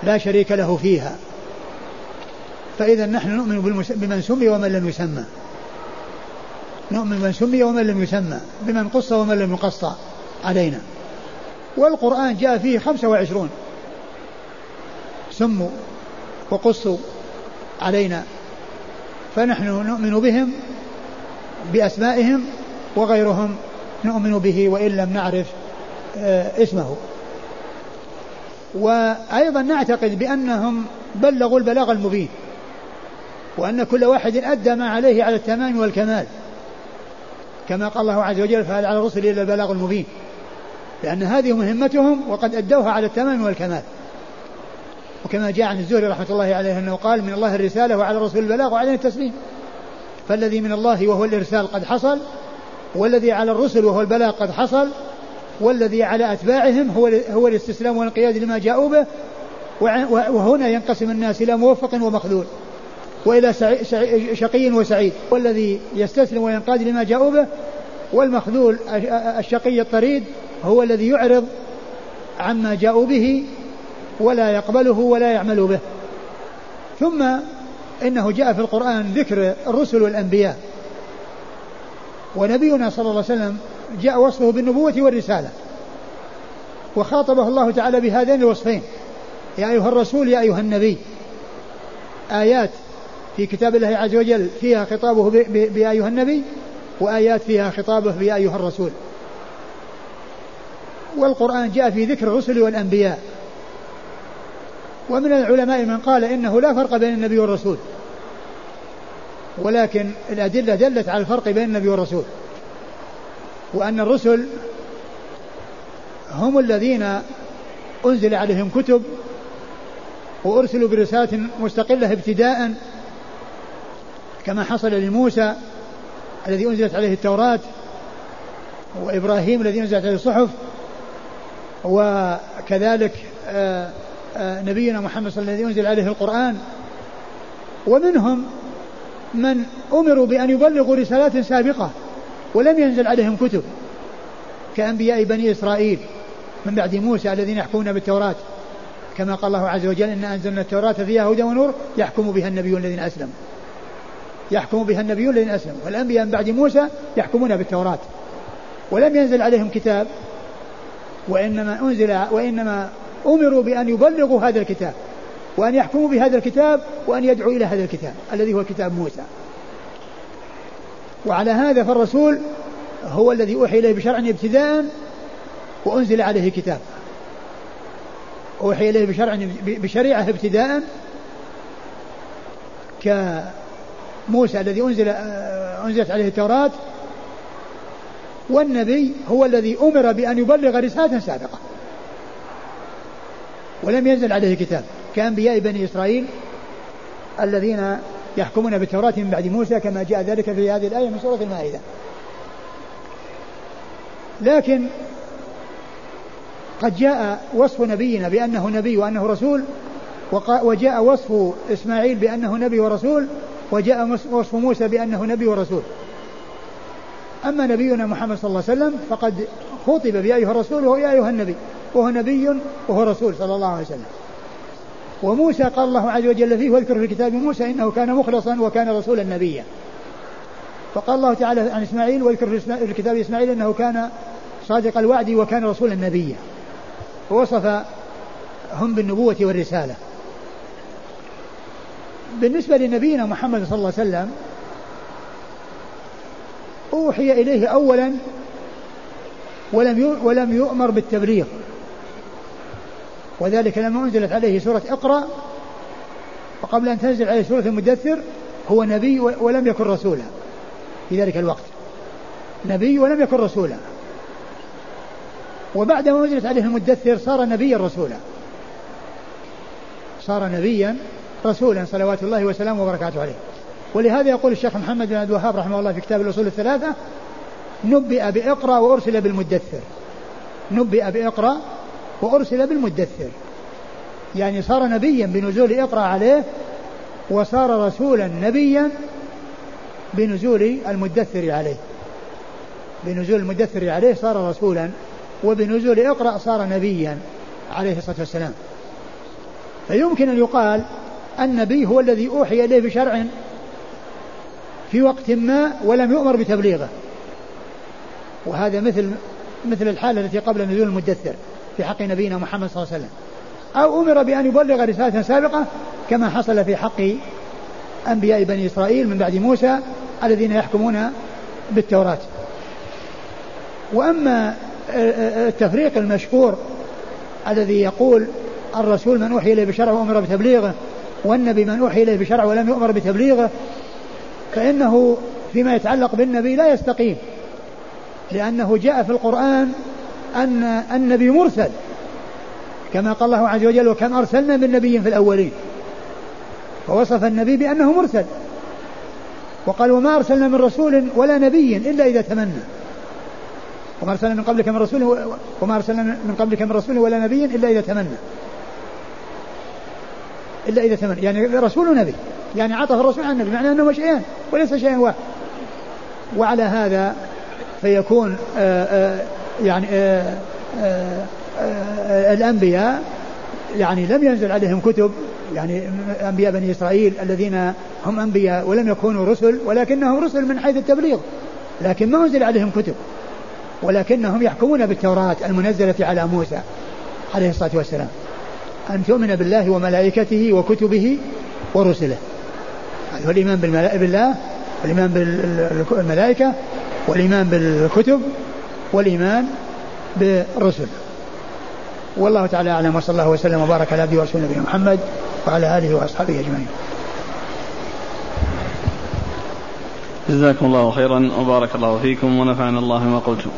لا شريك له فيها. فإذا نحن نؤمن بمن سمي ومن لم يسمى. نؤمن بمن سمي ومن لم يسمى بمن قص ومن لم يقص علينا. والقرآن جاء فيه خمسة وعشرون. سموا وقصوا علينا. فنحن نؤمن بهم بأسمائهم وغيرهم نؤمن به وإن لم نعرف آه، اسمه. وأيضا نعتقد بأنهم بلغوا البلاغ المبين وأن كل واحد أدى ما عليه على التمام والكمال. كما قال الله عز وجل فهل على الرسل إلا البلاغ المبين. لأن هذه مهمتهم وقد أدوها على التمام والكمال. وكما جاء عن الزهري رحمة الله عليه أنه قال من الله الرسالة وعلى الرسول البلاغ وعلينا التسليم. فالذي من الله وهو الإرسال قد حصل والذي على الرسل وهو البلاغ قد حصل والذي على أتباعهم هو هو الاستسلام والانقياد لما جاءوا به وهنا ينقسم الناس إلى موفق ومخذول. وإلى شقي وسعيد. والذي يستسلم وينقاد لما جاءوا به والمخذول الشقي الطريد هو الذي يعرض عما جاءوا به ولا يقبله ولا يعمل به. ثم إنه جاء في القرآن ذكر الرسل والأنبياء. ونبينا صلى الله عليه وسلم جاء وصفه بالنبوة والرسالة. وخاطبه الله تعالى بهذين الوصفين. يا أيها الرسول يا أيها النبي. آيات في كتاب الله عز وجل فيها خطابه بأيها النبي وآيات فيها خطابه بأيها الرسول. والقرآن جاء في ذكر الرسل والأنبياء. ومن العلماء من قال إنه لا فرق بين النبي والرسول. ولكن الأدلة دلت على الفرق بين النبي والرسول. وأن الرسل هم الذين أنزل عليهم كتب وأرسلوا برسالة مستقلة ابتداء كما حصل لموسى الذي أنزلت عليه التوراة وإبراهيم الذي أنزلت عليه الصحف وكذلك آه، آه، نبينا محمد صلى الله عليه وسلم الذي أنزل عليه القرآن. ومنهم من أمروا بأن يبلغوا رسالات سابقة ولم ينزل عليهم كتب كأنبياء بني إسرائيل من بعد موسى الذين يحكمون بالتوراة. كما قال الله عز وجل إن أنزلنا التوراة فيها هدى ونور يحكم بها النبيون الذين أسلموا. يحكم بها النبيون الذين أسلموا والأنبياء من بعد موسى يحكمون بالتوراة. ولم ينزل عليهم كتاب وإنما أنزل وإنما أمروا بأن يبلغوا هذا الكتاب وأن يحكموا بهذا الكتاب وأن يدعوا إلى هذا الكتاب الذي هو كتاب موسى. وعلى هذا فالرسول هو الذي أوحي إليه بشرع ابتداء وأنزل عليه كتاب. أوحي إليه بشرع بشريعة ابتداء موسى الذي أنزل آه، أنزلت عليه التوراة والنبي هو الذي أمر بأن يبلغ رسالة سابقة. ولم ينزل عليه كتاب. كأنبياء بني إسرائيل الذين يحكمون بالتوراة من بعد موسى كما جاء ذلك في هذه الآية من سورة المائدة. لكن قد جاء وصف نبينا بأنه نبي وأنه رسول وجاء وصف إسماعيل بأنه نبي ورسول وجاء وصف موسى بأنه نبي ورسول. أما نبينا محمد صلى الله عليه وسلم فقد خطب بأيها الرسول وهو يا أيها النبي. وهو نبي وهو رسول صلى الله عليه وسلم. وموسى قال الله عز وجل فيه واذكر في كتاب موسى إنه كان مخلصا وكان رسولا نبيا. فقال الله تعالى عن إسماعيل واذكر في الكتاب إسماعيل إنه كان صادق الوعد وكان رسولا نبيا. ووصف هم بالنبوة والرسالة. بالنسبة لنبينا محمد صلى الله عليه وسلم أوحي إليه أولا ولم ولم يؤمر بالتبليغ. وذلك لما أنزلت عليه سورة اقرأ وقبل أن تنزل عليه سورة المدثر هو نبي ولم يكن رسولا في ذلك الوقت. نبي ولم يكن رسولا. وبعدما نزلت عليه المدثر صار نبيا رسولا. صار نبيا رسولا صلوات الله وسلامه وبركاته عليه. ولهذا يقول الشيخ محمد بن عبد الوهاب رحمه الله في كتاب الأصول الثلاثة نبئ بإقرأ وأرسل بالمدثر. نبئ بإقرأ وأرسل بالمدثر. يعني صار نبيا بنزول إقرأ عليه وصار رسولا نبيا بنزول المدثر عليه. بنزول المدثر عليه صار رسولا وبنزول إقرأ صار نبيا عليه الصلاة والسلام. فيمكن أن يقال النبي هو الذي أوحي إليه بشرع في وقت ما ولم يؤمر بتبليغه. وهذا مثل مثل الحالة التي قبل نزول المدثر في حق نبينا محمد صلى الله عليه وسلم. أو أمر بأن يبلغ رسالة سابقة كما حصل في حق أنبياء بني إسرائيل من بعد موسى الذين يحكمون بالتوراة. وأما التفريق المشهور الذي يقول الرسول من أوحي إليه بشرع وأمر بتبليغه والنبي من أوحي إليه بشرع ولم يؤمر بتبليغه فإنه فيما يتعلق بالنبي لا يستقيم. لأنه جاء في القرآن أن النبي مرسل كما قال الله عز وجل وكم أرسلنا من نبي في الأولين فوصف النبي بأنه مرسل. وقال وما أرسلنا من رسول ولا نبي إلا إذا تمنى وما أرسلنا من قبلك من رسول وما أرسلنا من قبلك من رسول ولا نبي إلا إذا تمنى إلا إذا تمنى يعني رسول ونبي يعني عطف الرسول عن النبي معناه أنه شيئان وليس شيئا واحد. وعلى هذا فيكون آآ آه، آآ آه، يعني آآ آه، الأنبياء يعني لم ينزل عليهم كتب يعني أنبياء بني إسرائيل الذين هم أنبياء ولم يكونوا رسل ولكنهم رسل من حيث التبليغ. لكن ما أنزل عليهم كتب ولكنهم يحكمون بالتوراة المنزلة على موسى عليه الصلاة والسلام. أن تؤمن بالله وملائكته وكتبه ورسله. هو الإيمان بالله والإيمان بالملائكة والإيمان بالكتب والإيمان بالرسل. والله تعالى أعلم وصلى الله وسلم وبارك على عبده ورسوله نبينا محمد وعلى آله وأصحابه أجمعين. جزاكم الله خيرا وبارك الله فيكم ونفعنا الله ما قلتم.